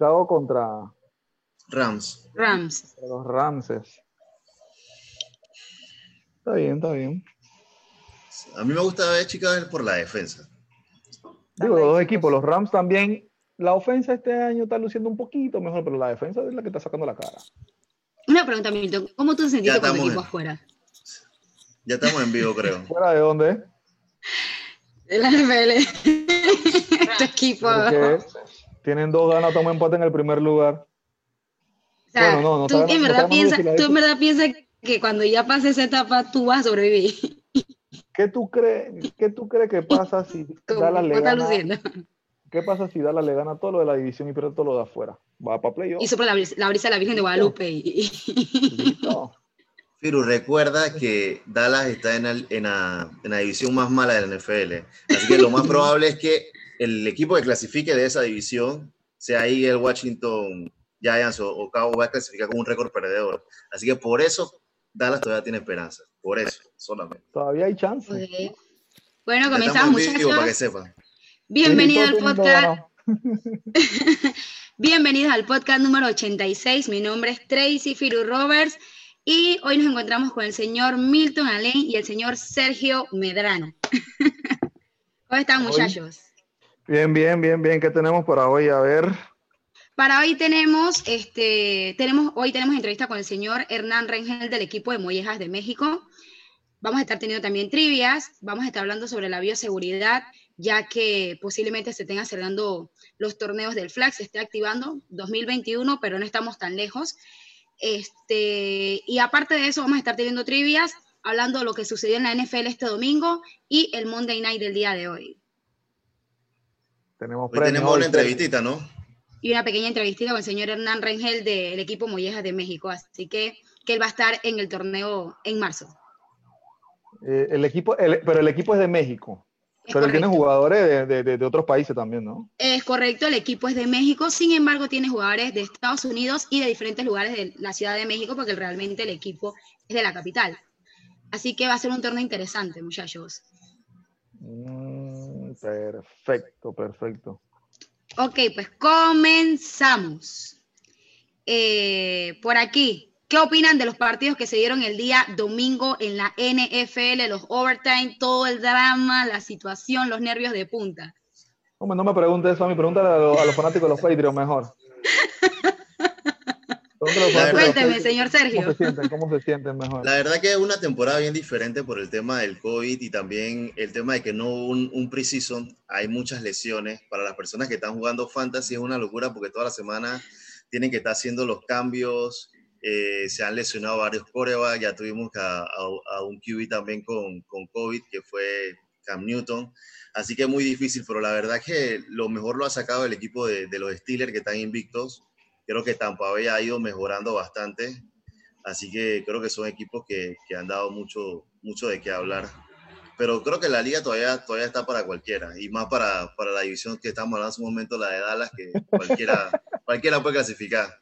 Chicago contra Rams. Rams. los Ramses. Está bien, está bien. A mí me gusta ver Chicago por la defensa. Digo, los dos equipos, los Rams también. La ofensa este año está luciendo un poquito mejor, pero la defensa es la que está sacando la cara. Una pregunta, Milton. ¿Cómo tú sentiste con tu equipo en- afuera? Ya estamos en vivo, creo. ¿Fuera de dónde? De la NFL. tu equipo. Tienen dos ganas, toman empate en el primer lugar. O sea, Bueno, no, no tú, en no verdad piensas, tú en verdad piensas que cuando ya pase esa etapa tú vas a sobrevivir. ¿Qué tú crees, qué tú crees que pasa si Dallas le gana? luciendo. ¿Qué pasa si Dallas le gana todo lo de la división y pierde todo lo de afuera? Va para playoff. Y sopla la, brisa- la brisa de la Virgen de Guadalupe. Y, y- Listo. Firu, recuerda que Dallas está en, el- en la, en la división más mala de la NFL. Así que lo más probable es que el equipo que clasifique de esa división sea ahí el Washington Giants o, o Cowboys va a clasificar con un récord perdedor. Así que por eso Dallas todavía tiene esperanza. Por eso, solamente. Todavía hay chance. Bueno, comenzamos, vivo para que muchachos. sepan. Bienvenidos Sí, al podcast. Bienvenidos al podcast número 86. Mi nombre es Tracy Firu Roberts y hoy nos encontramos con el señor Milton Alén y el señor Sergio Medrano. ¿Cómo están, Hoy- muchachos? Bien, bien, bien, bien. ¿Qué tenemos para hoy? A ver. Para hoy tenemos, este, tenemos, hoy tenemos entrevista con el señor Hernán Rengel del equipo de Mollejas de México. Vamos a estar teniendo también trivias, vamos a estar hablando sobre la bioseguridad, ya que posiblemente se estén acelerando los torneos del FLAG, se esté activando 2021, pero no estamos tan lejos. Este, y aparte de eso, vamos a estar teniendo trivias, hablando de lo que sucedió en la NFL este domingo y el Monday Night del día de hoy. Tenemos Hoy premio tenemos hoy, una entrevistita, ¿no? y una pequeña entrevistita con el señor Hernán Rengel del equipo Mollejas de México. Así que, que él va a estar en el torneo en marzo. Eh, el equipo, el- pero el equipo es de México. Es Pero él tiene jugadores de, de- de- de otros países también, ¿no? Es correcto, el equipo es de México, sin embargo tiene jugadores de Estados Unidos y de diferentes lugares de la Ciudad de México, porque realmente el equipo es de la capital. Así que va a ser un torneo interesante, muchachos. Mm, perfecto, perfecto. Ok, pues comenzamos. Eh, por aquí, ¿qué opinan de los partidos que se dieron el día domingo en la NFL, los overtime, todo el drama, la situación, los nervios de punta? Hombre, no me preguntes eso a mí, pregúntale a, los- a los fanáticos de los Patriots mejor. Pregúntale a los La fanáticos de los Cuénteme, señor ¿Cómo Sergio. se sienten? ¿Cómo se sienten mejor? La verdad que es una temporada bien diferente por el tema del COVID y también el tema de que no hubo un, un preseason. Hay muchas lesiones. Para las personas que están jugando fantasy es una locura porque toda la semana tienen que estar haciendo los cambios. eh, se han lesionado varios corebacks. Ya tuvimos a, a- a un QB también con, con COVID que fue Cam Newton. Así que es muy difícil, pero la verdad que lo mejor lo ha sacado el equipo de, de los Steelers que están invictos. Creo que Tampa Bay ha ido mejorando bastante. Así que creo que son equipos que, que han dado mucho, mucho de qué hablar. Pero creo que la liga todavía, todavía está para cualquiera. Y más para, para la división que estamos hablando hace un momento, la de Dallas, que cualquiera, cualquiera puede clasificar.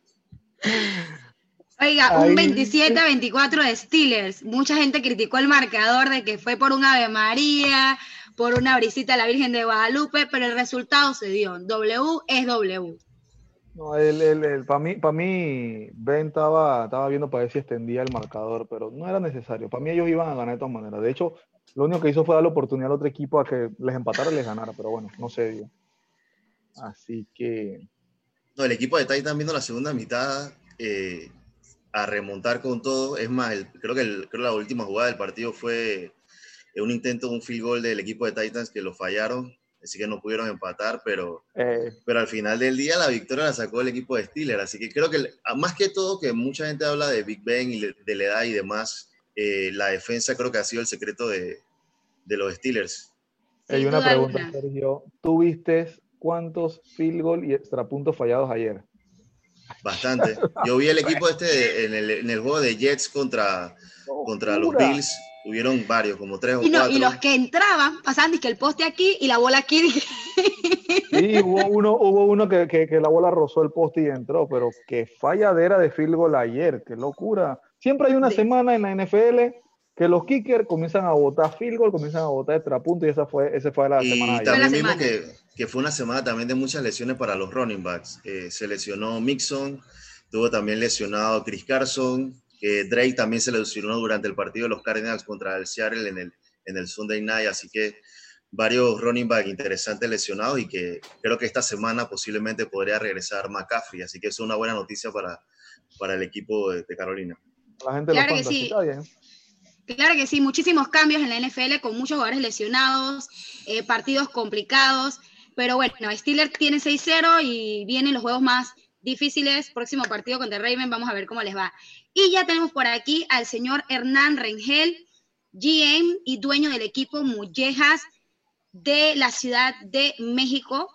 Oiga, un Ahí- 27-24 de Steelers. Mucha gente criticó el marcador de que fue por un Ave María, por una brisita a la Virgen de Guadalupe, pero el resultado se dio. W es W. No, el, el, el- para mí, para mí, Ben estaba, estaba viendo para ver si extendía el marcador, pero no era necesario. Para mí ellos iban a ganar de todas maneras. De hecho, lo único que hizo fue dar la oportunidad al otro equipo a que les empatara y les ganara, pero bueno, no se dio. Así que, No, el equipo de Titans viendo la segunda mitad eh, a remontar con todo. Es más, creo que el- creo la última jugada del partido fue eh, un intento un field goal del equipo de Titans que lo fallaron. Así que no pudieron empatar, pero eh, pero al final del día la victoria la sacó el equipo de Steelers. Así que creo que, más que todo, que mucha gente habla de Big Ben y de la edad y demás, eh, la defensa creo que ha sido el secreto de, de los Steelers. hay una pregunta. Sergio. ¿Tú viste cuántos field goal y extrapuntos fallados ayer? Bastante. Yo vi el equipo este de- en, el, en el juego de Jets contra, contra los. Bills. Tuvieron varios, como tres o Y, no, cuatro. y los que entraban, pasaban que el poste aquí y la bola aquí. dije, Sí, hubo uno, hubo uno que, que- que la bola rozó el poste y entró, pero qué falladera de field goal ayer, qué locura. Siempre hay una Sí. semana en la NFL que los kickers comienzan a votar field goal, comienzan a votar extra punto y esa fue, esa fue la y semana. también vimos que, que, fue una semana también de muchas lesiones para los running backs. Eh, se lesionó Mixon, tuvo también lesionado Chris Carson, que Drake también se lesionó durante el partido de los Cardinals contra el Seattle en el, en el Sunday Night, así que varios running back interesantes lesionados y que creo que esta semana posiblemente podría regresar McCaffrey, así que es una buena noticia para, para el equipo de, de Carolina. La gente claro que sí. Claro que sí, muchísimos cambios en la NFL con muchos jugadores lesionados, eh, partidos complicados, pero bueno, Steelers tiene 6-0 y vienen los juegos más difíciles. Próximo partido contra Raven, vamos a ver cómo les va. Y ya tenemos por aquí al señor Hernán Rengel, GM y dueño del equipo Mullejas de la Ciudad de México.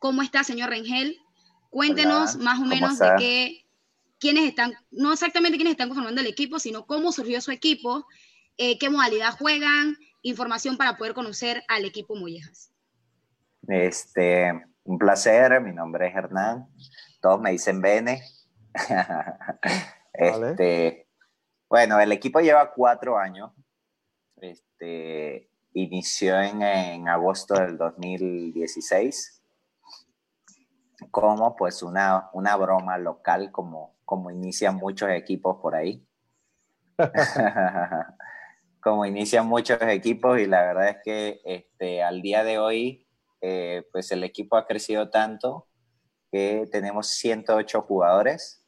¿Cómo está, señor Rengel? Cuéntenos más o menos de qué, quiénes están, no exactamente quiénes están conformando el equipo, sino cómo surgió su equipo, eh, qué modalidad juegan, información para poder conocer al equipo Mollejas. Este, un placer, mi nombre es Hernán, todos me dicen Bene. este, bueno, el equipo lleva cuatro años. Este, inició en, en agosto del 2016 como pues una, una broma local como como inician muchos equipos por ahí. como inician muchos equipos y la verdad es que este, al día de hoy, eh, pues el equipo ha crecido tanto que tenemos 108 jugadores,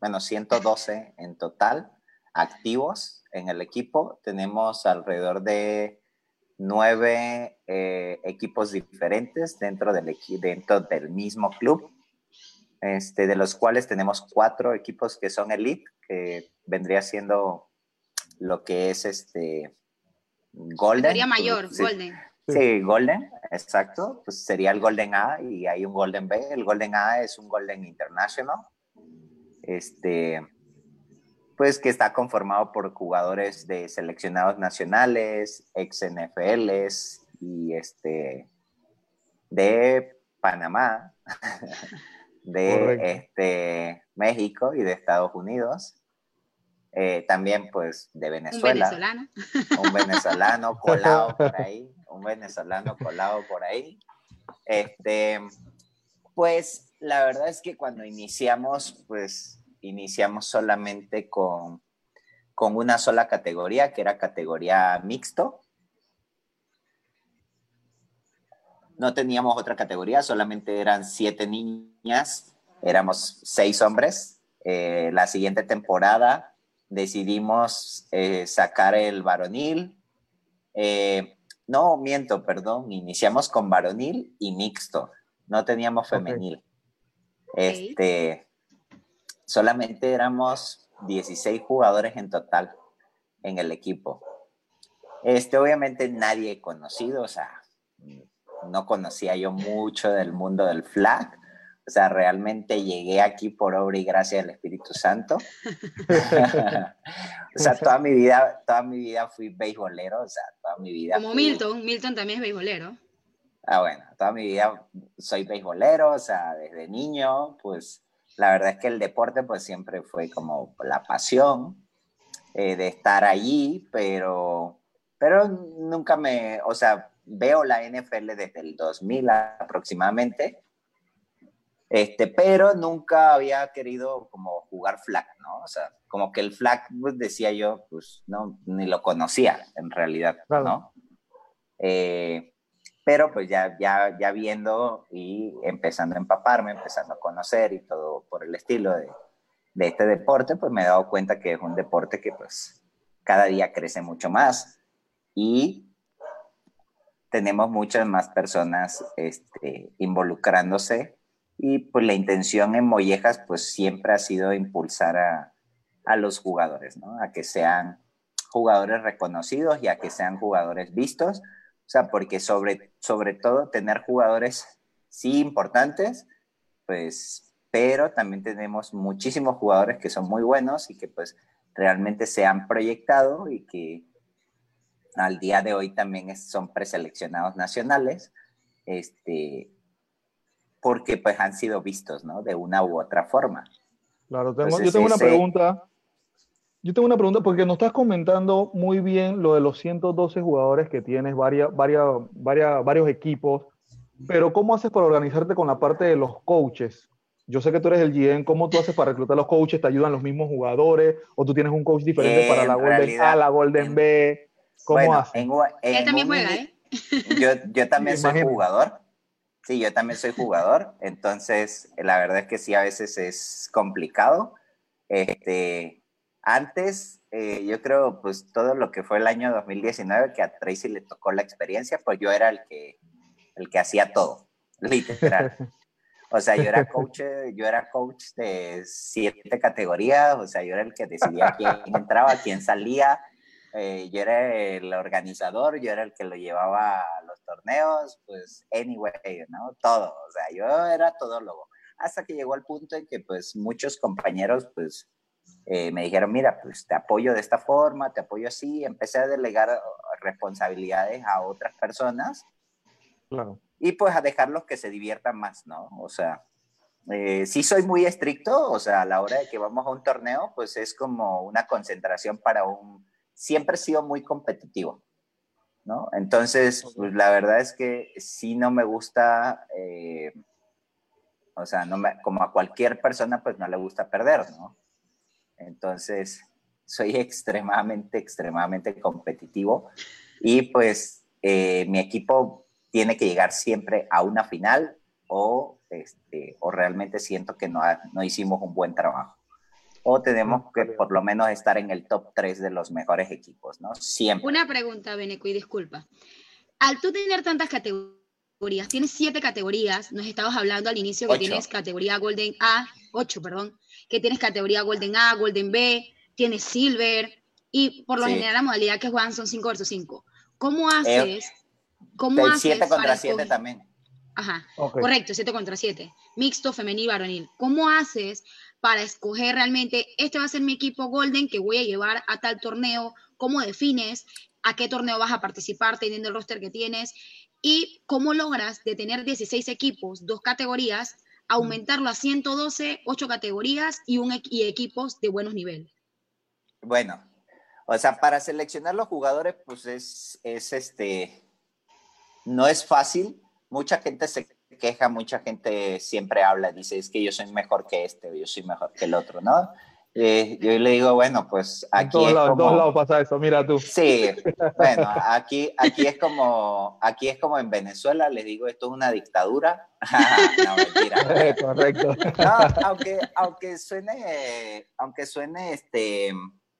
bueno, 112 en total activos en el equipo. Tenemos alrededor de nueve eh, equipos diferentes dentro del, dentro del mismo club este, de los cuales tenemos cuatro equipos que son elite, que vendría siendo lo que es este Golden. Sería mayor, Golden. Sí, Golden, exacto. Pues sería el Golden A y hay un Golden B. El Golden A es un Golden International. Este, pues que está conformado por jugadores de seleccionados nacionales, ex NFLs y este de Panamá. de este, México y de Estados Unidos. Eh, también pues de Venezuela. Un venezolano. Un venezolano colado por ahí. Un venezolano colado por ahí. Este, pues la verdad es que cuando iniciamos, pues iniciamos solamente con, con una sola categoría, que era categoría mixto. no teníamos otra categoría, solamente eran siete niñas, éramos seis hombres. Eh, la siguiente temporada decidimos eh, sacar el varonil. Eh, no, miento, perdón, iniciamos con varonil y mixto, no teníamos femenil. Este, solamente éramos 16 jugadores en total en el equipo. Este, obviamente nadie conocido, o sea, no conocía yo mucho del mundo del flag. O sea, realmente llegué aquí por obra y gracia del Espíritu Santo. o sea, toda mi vida, toda mi vida fui beisbolero, o sea, toda mi vida. Como Milton, Milton también es beisbolero. Ah, bueno, toda mi vida soy beisbolero, o sea, desde niño, pues la verdad es que el deporte pues siempre fue como la pasión eh, de estar allí, pero, pero nunca me, o sea, veo la NFL desde el 2000 aproximadamente, este, pero nunca había querido como jugar flag, ¿no? O sea, como que el flag, pues, decía yo, pues no, ni lo conocía en realidad, ¿no? Eh, pero pues ya, ya, ya viendo y empezando a empaparme, empezando a conocer y todo por el estilo de, de este deporte, pues me he dado cuenta que es un deporte que pues cada día crece mucho más y tenemos muchas más personas este, involucrándose y pues la intención en Mollejas pues siempre ha sido impulsar a, a los jugadores, ¿no? A que sean jugadores reconocidos y a que sean jugadores vistos, o sea, porque sobre, sobre todo tener jugadores sí importantes, pues, pero también tenemos muchísimos jugadores que son muy buenos y que pues realmente se han proyectado y que al día de hoy también son preseleccionados nacionales, este, porque pues han sido vistos, ¿no? De una u otra forma. Claro, tengo, yo tengo una pregunta. Yo tengo una pregunta porque nos estás comentando muy bien lo de los 112 jugadores que tienes, varias, varias, varias, varios equipos, pero ¿cómo haces para organizarte con la parte de los coaches? Yo sé que tú eres el GM, ¿cómo tú haces para reclutar los coaches? ¿Te ayudan los mismos jugadores? ¿O tú tienes un coach diferente para la Golden A, la Golden B? ¿Cómo haces? Él también juega, ¿eh? Yo, yo también soy jugador. Sí, yo también soy jugador. Entonces, la verdad es que sí, a veces es complicado. Este, antes, eh, yo creo, pues todo lo que fue el año 2019, que a Tracy le tocó la experiencia, pues yo era el que, el que hacía todo, literal. O sea, yo era coach, yo era coach de siete categorías, o sea, yo era el que decidía quién entraba, quién salía, eh, yo era el organizador, yo era el que lo llevaba a los torneos, pues, anyway, ¿no? Todo, o sea, yo era todólogo. Hasta que llegó al punto en que, pues, muchos compañeros, pues, eh, me dijeron, mira, pues te apoyo de esta forma, te apoyo así, empecé a delegar responsabilidades a otras personas. Claro y pues a dejarlos que se diviertan más, ¿no? O sea, eh, sí soy muy estricto, o sea, a la hora de que vamos a un torneo, pues es como una concentración para un... Siempre he sido muy competitivo, ¿no? Entonces, pues la verdad es que sí no me gusta, eh, o sea, no me, como a cualquier persona, pues no le gusta perder, ¿no? Entonces, soy extremadamente, extremadamente competitivo y pues eh, mi equipo tiene que llegar siempre a una final o, este, o realmente siento que no, no hicimos un buen trabajo. O tenemos que por lo menos estar en el top 3 de los mejores equipos, ¿no? Siempre. Una pregunta, Beneco, y disculpa. Al tú tener tantas categorías, tienes siete categorías, nos estabas hablando al inicio que tienes categoría Golden A, 8, perdón, que tienes categoría Golden A, Golden B, tienes Silver, y por lo general la modalidad que juegan son 5 versus 5. ¿Cómo eh, haces ¿Cómo haces 7 contra 7 también. Ajá, correcto, 7 contra 7. Mixto, femenil, varonil. ¿Cómo haces para escoger realmente, este va a ser mi equipo Golden que voy a llevar a tal torneo? ¿Cómo defines a qué torneo vas a participar teniendo el roster que tienes? ¿Y cómo logras de tener 16 equipos, dos categorías, aumentarlo a 112, 8 categorías y, un, y equipos de buenos niveles? Bueno, o sea, para seleccionar los jugadores, pues es, es este, no es fácil. Mucha gente se queja, mucha gente siempre habla, dice, es que yo soy mejor que este, yo soy mejor que el otro, ¿no? Eh, yo le digo, bueno, pues aquí. En todos, lados, pasa eso, mira tú. Sí, bueno, aquí, aquí, es como, aquí es como en Venezuela, les digo, esto es una dictadura. no, mentira. Correcto. No, aunque, aunque suene, aunque suene este.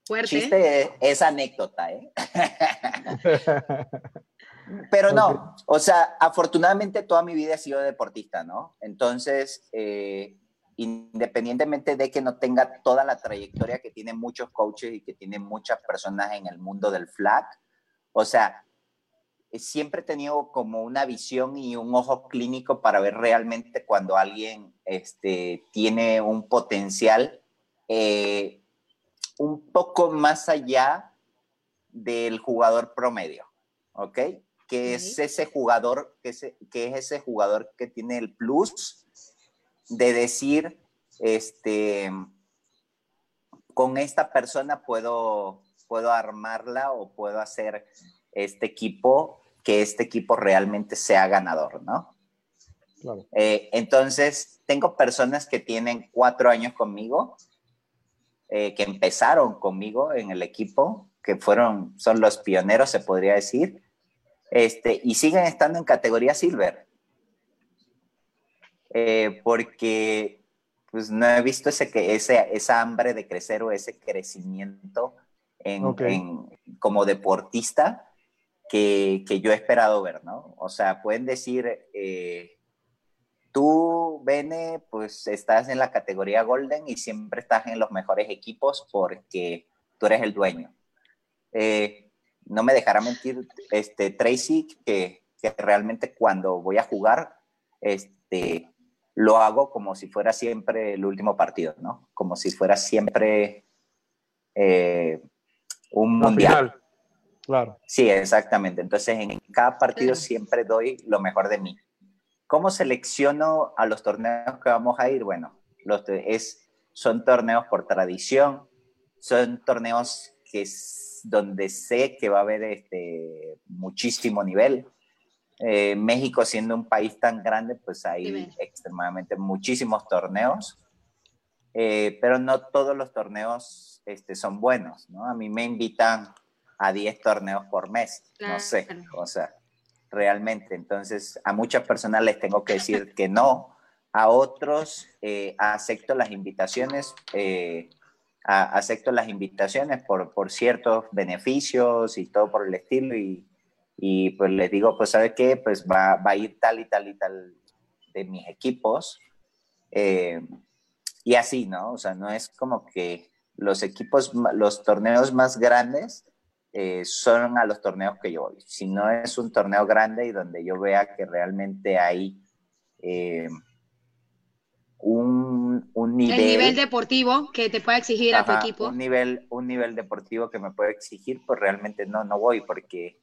Fuerte. Chiste, es anécdota, ¿eh? Pero no, o sea, afortunadamente toda mi vida he sido deportista, ¿no? Entonces, eh, independientemente de que no tenga toda la trayectoria que tienen muchos coaches y que tienen muchas personas en el mundo del flag, o sea, siempre he tenido como una visión y un ojo clínico para ver realmente cuando alguien este, tiene un potencial eh, un poco más allá del jugador promedio, ¿ok? que es ese jugador, que es, que es ese jugador que tiene el plus de decir, este, con esta persona puedo, puedo armarla o puedo hacer este equipo, que este equipo realmente sea ganador, ¿no? Eh, entonces, tengo personas que tienen cuatro años conmigo, eh, que empezaron conmigo en el equipo, que fueron, son los pioneros, se podría decir, este, y siguen estando en categoría silver. Eh, porque pues no he visto ese, ese, esa hambre de crecer o ese crecimiento en, como deportista que, que, yo he esperado ver, ¿no? O sea, pueden decir, eh, tú, Bene, pues estás en la categoría Golden y siempre estás en los mejores equipos porque tú eres el dueño. Eh, no me dejará mentir este, Tracy, que, realmente cuando voy a jugar, este, lo hago como si fuera siempre el último partido, ¿no? Como si fuera siempre eh, un mundial. Claro. Sí, exactamente. Entonces, en cada partido siempre doy lo mejor de mí. ¿Cómo selecciono a los torneos que vamos a ir? Bueno, los es, son torneos por tradición, son torneos que es donde sé que va a haber este, muchísimo nivel. Eh, México siendo un país tan grande, pues hay extremadamente muchísimos torneos, eh, pero no todos los torneos este, son buenos, ¿no? A mí me invitan a 10 torneos por mes, no sé, o sea, realmente. Entonces, a muchas personas les tengo que decir que no, a otros eh, acepto las invitaciones, acepto las invitaciones por, por, ciertos beneficios y todo por el estilo y, y pues les digo, pues ¿sabe qué? Pues va, va, a ir tal y tal y tal de mis equipos. Eh, y así, ¿no? O sea, no es como que los equipos, los torneos más grandes eh, son a los torneos que yo voy. Si no es un torneo grande y donde yo vea que realmente hay eh, un, un, nivel... El nivel deportivo que te pueda exigir a tu equipo. Un nivel, un nivel deportivo que me puede exigir, pues realmente no, no voy porque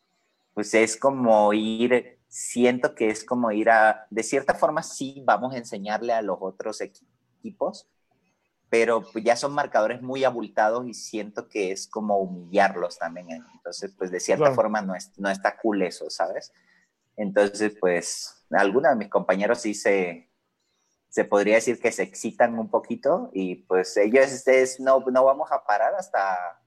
pues es como ir, siento que es como ir a, de cierta forma sí vamos a enseñarle a los otros equipos, pero pues, ya son marcadores muy abultados y siento que es como humillarlos también. Entonces, pues de cierta forma no, es, no está cool eso, ¿sabes? Entonces, pues algunos de mis compañeros sí se, se podría decir que se excitan un poquito y pues ellos es, no, no vamos a parar hasta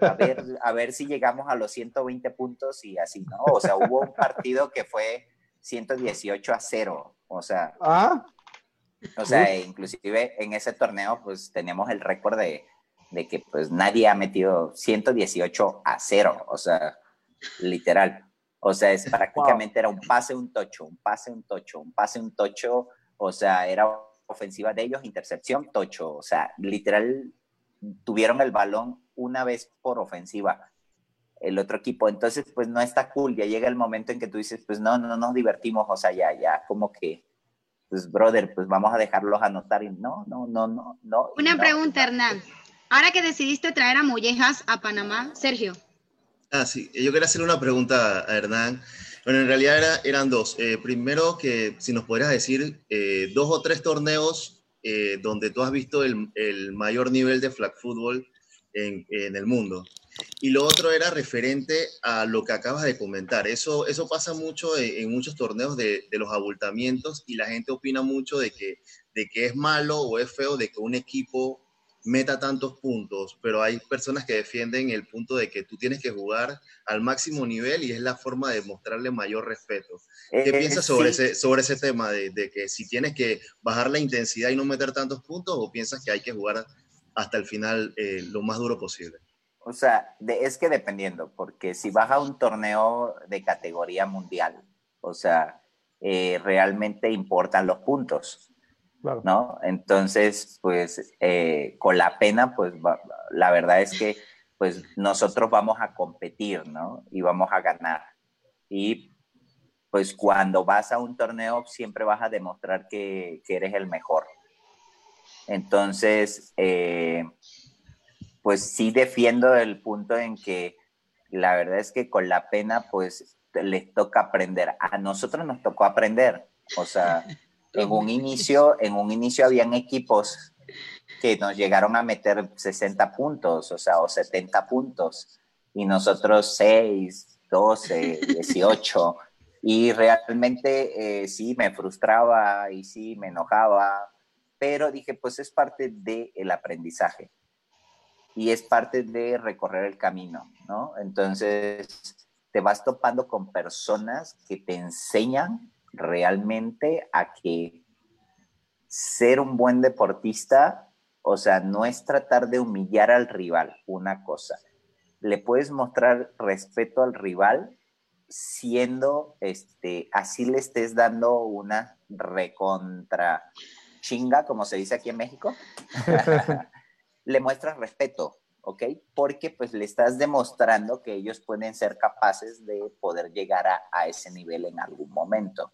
a ver, a ver si llegamos a los 120 puntos y así, ¿no? O sea, hubo un partido que fue 118 a 0, o sea, ¿Ah? O sea, inclusive en ese torneo, pues tenemos el récord de, de, que pues nadie ha metido 118 a 0, o sea, literal. O sea, es prácticamente era un pase, un tocho, un pase, un tocho, un pase, un tocho, o sea, era ofensiva de ellos, intercepción, tocho, o sea, literal tuvieron el balón una vez por ofensiva el otro equipo. Entonces, pues no está cool, ya llega el momento en que tú dices, pues no, no nos divertimos, o sea, ya, ya como que pues brother, pues vamos a dejarlos anotar y no, no, no, no, no. Una pregunta, Hernán. Ahora que decidiste traer a Mollejas a Panamá, Sergio. Ah, sí, yo quería hacerle una pregunta a Hernán. Bueno, en realidad era, eran dos. Eh, primero, que si nos podrías decir eh, dos o tres torneos eh, donde tú has visto el, el, mayor nivel de flag football en, en el mundo. Y lo otro era referente a lo que acabas de comentar. Eso, eso pasa mucho en, muchos torneos de, de, los abultamientos y la gente opina mucho de que, de que es malo o es feo de que un equipo meta tantos puntos, pero hay personas que defienden el punto de que tú tienes que jugar al máximo nivel y es la forma de mostrarle mayor respeto. ¿Qué eh, piensas sobre, ese, sobre ese tema de, de, que si tienes que bajar la intensidad y no meter tantos puntos o piensas que hay que jugar hasta el final eh, lo más duro posible? O sea, es que dependiendo, porque si vas a un torneo de categoría mundial, o sea, eh, realmente importan los puntos, ¿no? Entonces, pues, eh, con la pena, pues, la verdad es que, pues, nosotros vamos a competir, ¿no? Y vamos a ganar. Y, pues, cuando vas a un torneo, siempre vas a demostrar que, que eres el mejor. Entonces, eh, pues sí defiendo el punto en que la verdad es que con la pena, pues les toca aprender. A nosotros nos tocó aprender. O sea, en un inicio, en un inicio habían equipos que nos llegaron a meter 60 puntos, o sea, o 70 puntos, y nosotros 6, 12, 18. Y realmente eh, sí me frustraba y sí me enojaba, pero dije, pues es parte del aprendizaje y es parte de recorrer el camino, ¿no? Entonces, te vas topando con personas que te enseñan realmente a que ser un buen deportista, o sea, no es tratar de humillar al rival, una cosa. Le puedes mostrar respeto al rival siendo, este, así le estés dando una recontra chinga, como se dice aquí en México. le muestras respeto, ¿ok? Porque pues le estás demostrando que ellos pueden ser capaces de poder llegar a, ese nivel en algún momento.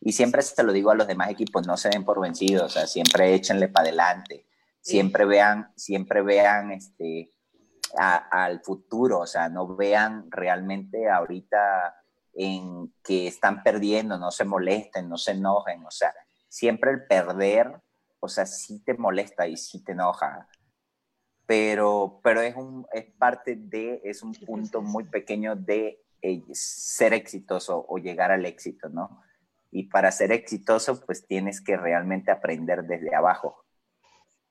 Y siempre se lo digo a los demás equipos, no se den por vencidos, o sea, siempre échenle para adelante, siempre vean, siempre vean este, al futuro, o sea, no vean realmente ahorita en que están perdiendo, no se molesten, no se enojen, o sea, siempre el perder, o sea, sí te molesta y sí te enoja, pero, pero es, un, es parte de, es un punto muy pequeño de eh, ser exitoso o llegar al éxito, ¿no? Y para ser exitoso, pues tienes que realmente aprender desde abajo.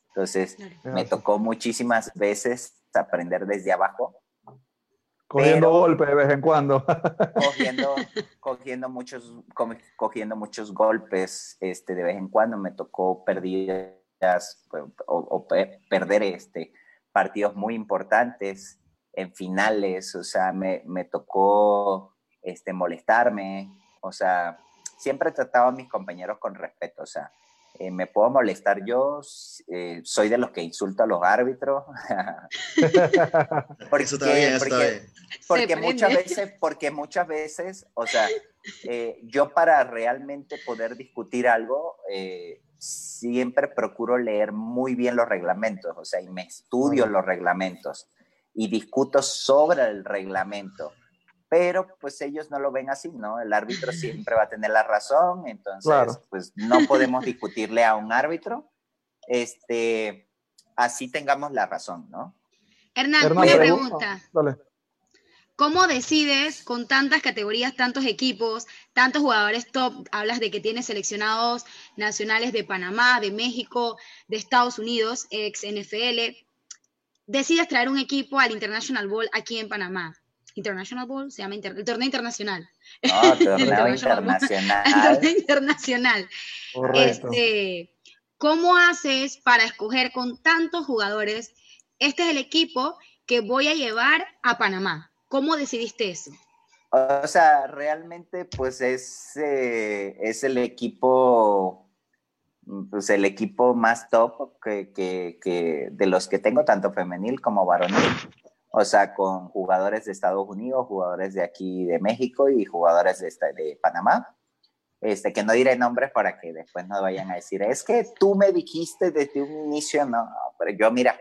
Entonces, me tocó muchísimas veces aprender desde abajo. Cogiendo golpes de vez en cuando. Cogiendo, cogiendo, muchos, cogiendo muchos golpes este, de vez en cuando. Me tocó pérdidas o, o perder este, partidos muy importantes en finales, o sea, me, me tocó este, molestarme, o sea, siempre trataba a mis compañeros con respeto, o sea, eh, me puedo molestar yo, eh, soy de los que insulto a los árbitros. porque, eso está bien, porque, porque muchas veces, porque muchas veces, o sea, eh, yo para realmente poder discutir algo, siempre procuro leer muy bien los reglamentos, o sea, y me estudio los reglamentos y discuto sobre el reglamento. Pero pues ellos no lo ven así, ¿no? El árbitro siempre va a tener la razón, entonces pues no podemos discutirle a un árbitro, este, así tengamos la razón, ¿no? Hernán, una pregunta. Dale. ¿Cómo decides con tantas categorías, tantos equipos, tantos jugadores top? Hablas de que tienes seleccionados nacionales de Panamá, de México, de Estados Unidos, ex NFL. Decides traer un equipo al International Bowl aquí en Panamá. International Bowl se llama el torneo internacional. Torneo internacional. el torneo internacional. Este, ¿Cómo haces para escoger con tantos jugadores? Este es el equipo que voy a llevar a Panamá. ¿Cómo decidiste eso? O sea, realmente pues es, eh, es el equipo, pues el equipo más top que, que, de los que tengo, tanto femenil como varonil. O sea, con jugadores de Estados Unidos, jugadores de aquí de México y jugadores de, de Panamá. Este, que no diré nombres para que después no vayan a decir, es que tú me dijiste desde un inicio, no, pero yo mira,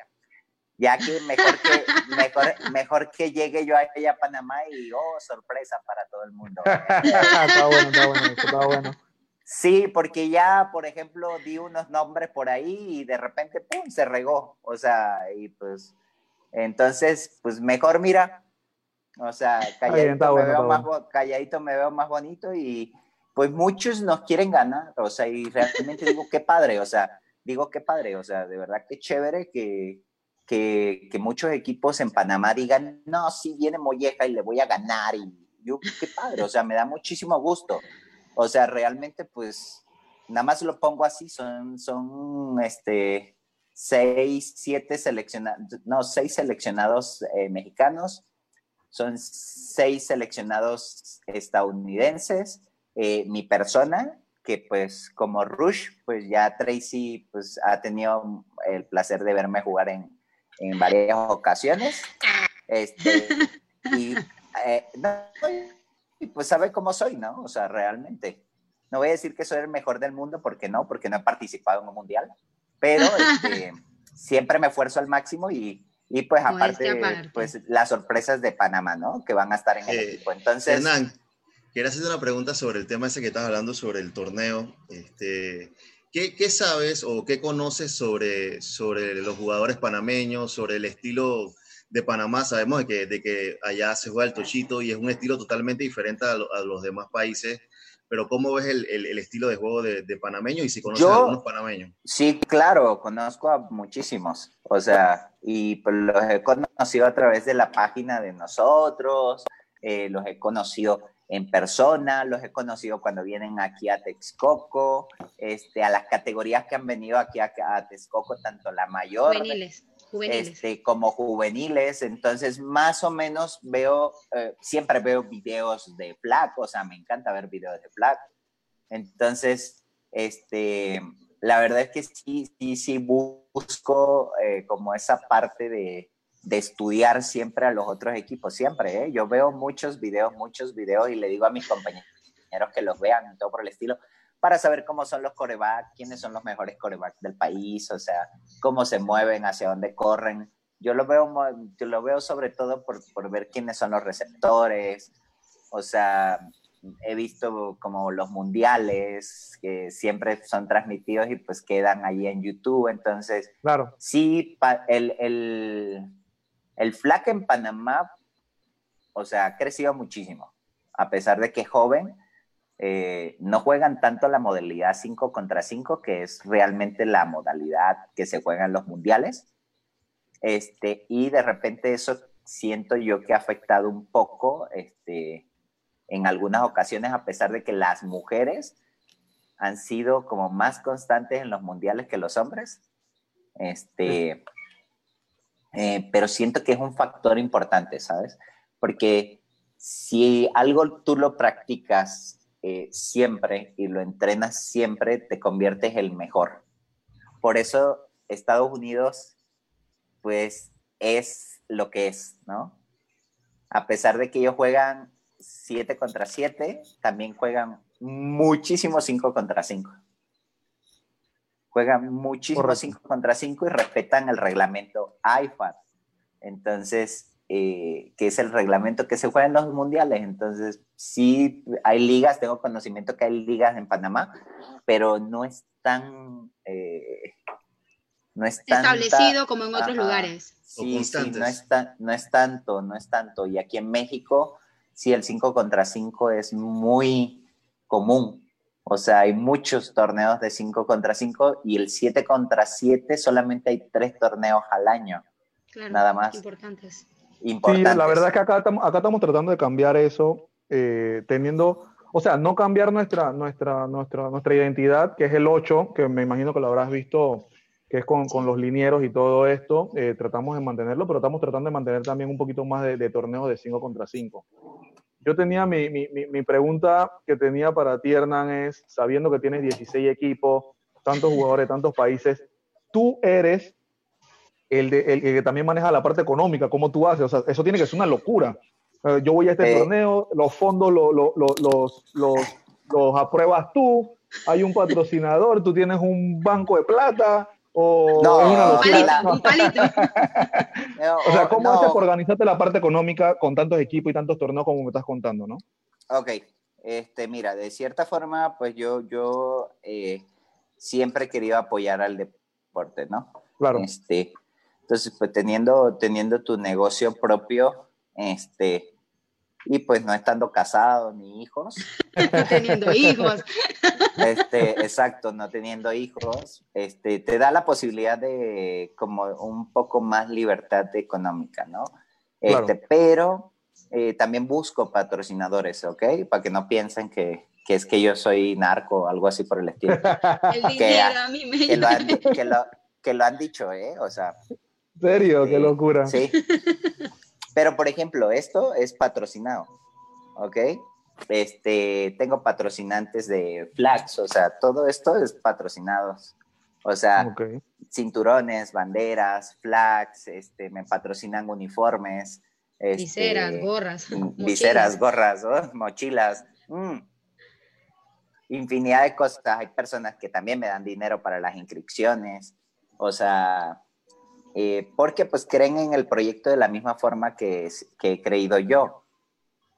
ya que mejor que, mejor, mejor que llegue yo allá a Panamá y, oh, sorpresa para todo el mundo. está bueno, está bueno, está bueno. Sí, porque ya, por ejemplo, di unos nombres por ahí y de repente, ¡pum!, se regó. O sea, y pues, entonces, pues mejor mira, o sea, calladito, me, veo más, calladito me veo más bonito y pues muchos nos quieren ganar, o sea, y realmente digo, qué padre, o sea, digo, qué padre, o sea, de verdad, qué chévere que, que, muchos equipos en Panamá digan, no, sí viene Molleja y le voy a ganar. Y yo, qué padre, o sea, me da muchísimo gusto. O sea, realmente, pues, nada más lo pongo así, son, son, este, seis, siete seleccionados, no, seis seleccionados eh, mexicanos, son seis seleccionados estadounidenses, eh, mi persona, que pues como Rush, pues ya Tracy pues ha tenido el placer de verme jugar en, en varias ocasiones. Este, y, eh, pues sabe cómo soy, ¿no? O sea, realmente. No voy a decir que soy el mejor del mundo porque no, porque no he participado en un mundial, pero este, siempre me esfuerzo al máximo y, y pues aparte, pues las sorpresas de Panamá, ¿no? Que van a estar en el eh, equipo. Entonces... Hernán, quiero hacerte una pregunta sobre el tema ese que estás hablando sobre el torneo. Este, ¿Qué, sabes o qué conoces sobre, sobre los jugadores panameños, sobre el estilo de Panamá? Sabemos de que, de que allá se juega el tochito y es un estilo totalmente diferente a, los demás países, pero ¿cómo ves el, el, estilo de juego de, de, panameños y si conoces a algunos panameños? Sí, claro, conozco a muchísimos, o sea, y pues los he conocido a través de la página de nosotros, eh, los he conocido en persona, los he conocido cuando vienen aquí a Texcoco, este, a las categorías que han venido aquí a, Texcoco, tanto la mayor juveniles, Este, como juveniles, entonces más o menos veo, eh, siempre veo videos de Flack, o sea, me encanta ver videos de Flack, entonces, este, la verdad es que sí, sí, sí busco eh, como esa parte de, de estudiar siempre a los otros equipos, siempre. ¿eh? Yo veo muchos videos, muchos videos y le digo a mis compañeros que los vean, todo por el estilo, para saber cómo son los corebacks, quiénes son los mejores corebacks del país, o sea, cómo se mueven, hacia dónde corren. Yo lo veo, yo lo veo sobre todo por, por ver quiénes son los receptores, o sea, he visto como los mundiales que siempre son transmitidos y pues quedan ahí en YouTube. Entonces, claro. sí, el, el, el flag en Panamá, o sea, ha crecido muchísimo. A pesar de que es joven, eh, no juegan tanto la modalidad 5 contra 5, que es realmente la modalidad que se juega en los mundiales. Este, y de repente eso siento yo que ha afectado un poco este, en algunas ocasiones, a pesar de que las mujeres han sido como más constantes en los mundiales que los hombres. Este, eh, pero siento que es un factor importante, ¿sabes? Porque si algo tú lo practicas eh, siempre y lo entrenas siempre, te conviertes el mejor. Por eso Estados Unidos, pues, es lo que es, ¿no? A pesar de que ellos juegan 7 contra 7, también juegan muchísimo 5 contra 5. Juegan muchísimo 5 contra 5 y respetan el reglamento IFAD. Entonces, eh, que es el reglamento que se juega en los mundiales. Entonces, sí hay ligas, tengo conocimiento que hay ligas en Panamá, pero no es tan... Eh, no es establecido como en otros lugares. Sí, sí, no es, no es tanto, no es tanto. Y aquí en México sí el 5 contra 5 es muy común. O sea, hay muchos torneos de 5 contra 5 y el 7 contra 7 solamente hay tres torneos al año. nada más. Importantes. Importantes. Sí, la verdad es que acá, acá estamos tratando de cambiar eso, eh, teniendo, o sea, no cambiar nuestra, nuestra, nuestra, nuestra identidad, que es el 8, que me imagino que lo habrás visto que es con, con, los linieros y todo esto, eh, tratamos de mantenerlo, pero estamos tratando de mantener también un poquito más de, de torneos de 5 contra 5. Yo tenía mi, mi, mi, pregunta que tenía para ti, Hernán, es, sabiendo que tienes 16 equipos, tantos jugadores, tantos países, tú eres el, de, el, que también maneja la parte económica, ¿cómo tú haces? O sea, eso tiene que ser una locura. Eh, yo voy a este torneo, los fondos los, los, los, los apruebas tú, hay un patrocinador, tú tienes un banco de plata, o no, un palito, un palito. o sea, ¿cómo haces para organizarte la parte económica con tantos equipos y tantos torneos como me estás contando, no? Ok, este, mira, de cierta forma, pues yo, yo eh, siempre he querido apoyar al deporte, ¿no? Claro. Este, entonces, pues teniendo, teniendo tu negocio propio, este, y pues no estando casado ni hijos. teniendo hijos. Este, exacto, no teniendo hijos, este, te da la posibilidad de como un poco más libertad económica, ¿no? Este, Pero eh, también busco patrocinadores, ¿ok? Para que no piensen que, que, es que yo soy narco o algo así por el estilo. el dinero a mí me que lo, han, que, lo, que lo han dicho, ¿eh? O sea. ¿Serio? Qué locura. Sí. Pero, por ejemplo, esto es patrocinado, ¿ok? Este, tengo patrocinantes de flags, o sea, todo esto es patrocinados. O sea, cinturones, banderas, flags, este, me patrocinan uniformes. Este, viseras, gorras. Viseras, gorras, mochilas. Mm. Infinidad de cosas. Hay personas que también me dan dinero para las inscripciones. O sea, eh, porque pues creen en el proyecto de la misma forma que, que he creído yo.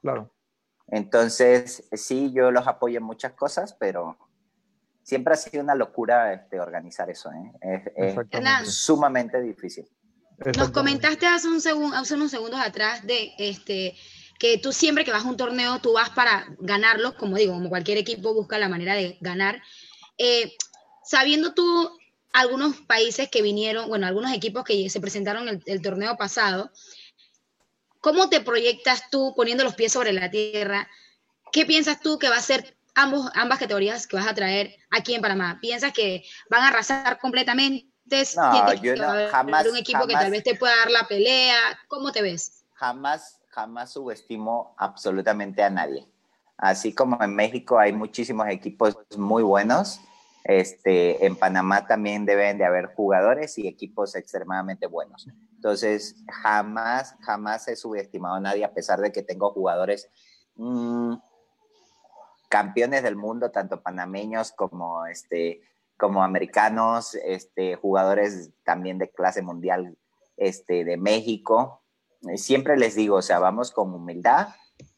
Claro. Entonces, sí, yo los apoyo en muchas cosas, pero siempre ha sido una locura este, organizar eso. ¿eh? Es, sumamente difícil. Nos comentaste hace, un hace unos segundos atrás de este, que tú siempre que vas a un torneo, tú vas para ganarlo, como digo, como cualquier equipo busca la manera de ganar. Eh, sabiendo tú algunos países que vinieron, bueno, algunos equipos que se presentaron el, el torneo pasado, ¿cómo te proyectas tú poniendo los pies sobre la tierra? ¿Qué piensas tú que va a ser ambos, ambas categorías que vas a traer aquí en Panamá? ¿Piensas que van a arrasar completamente? No, yo no, jamás. un equipo que tal vez te pueda dar la pelea? ¿Cómo te ves? Jamás, jamás subestimo absolutamente a nadie. Así como en México hay muchísimos equipos muy buenos, este, en Panamá también deben de haber jugadores y equipos extremadamente buenos. Entonces, jamás, jamás he subestimado a nadie, a pesar de que tengo jugadores mmm, campeones del mundo, tanto panameños como, este, como americanos, este, jugadores también de clase mundial este, de México. Siempre les digo, o sea, vamos con humildad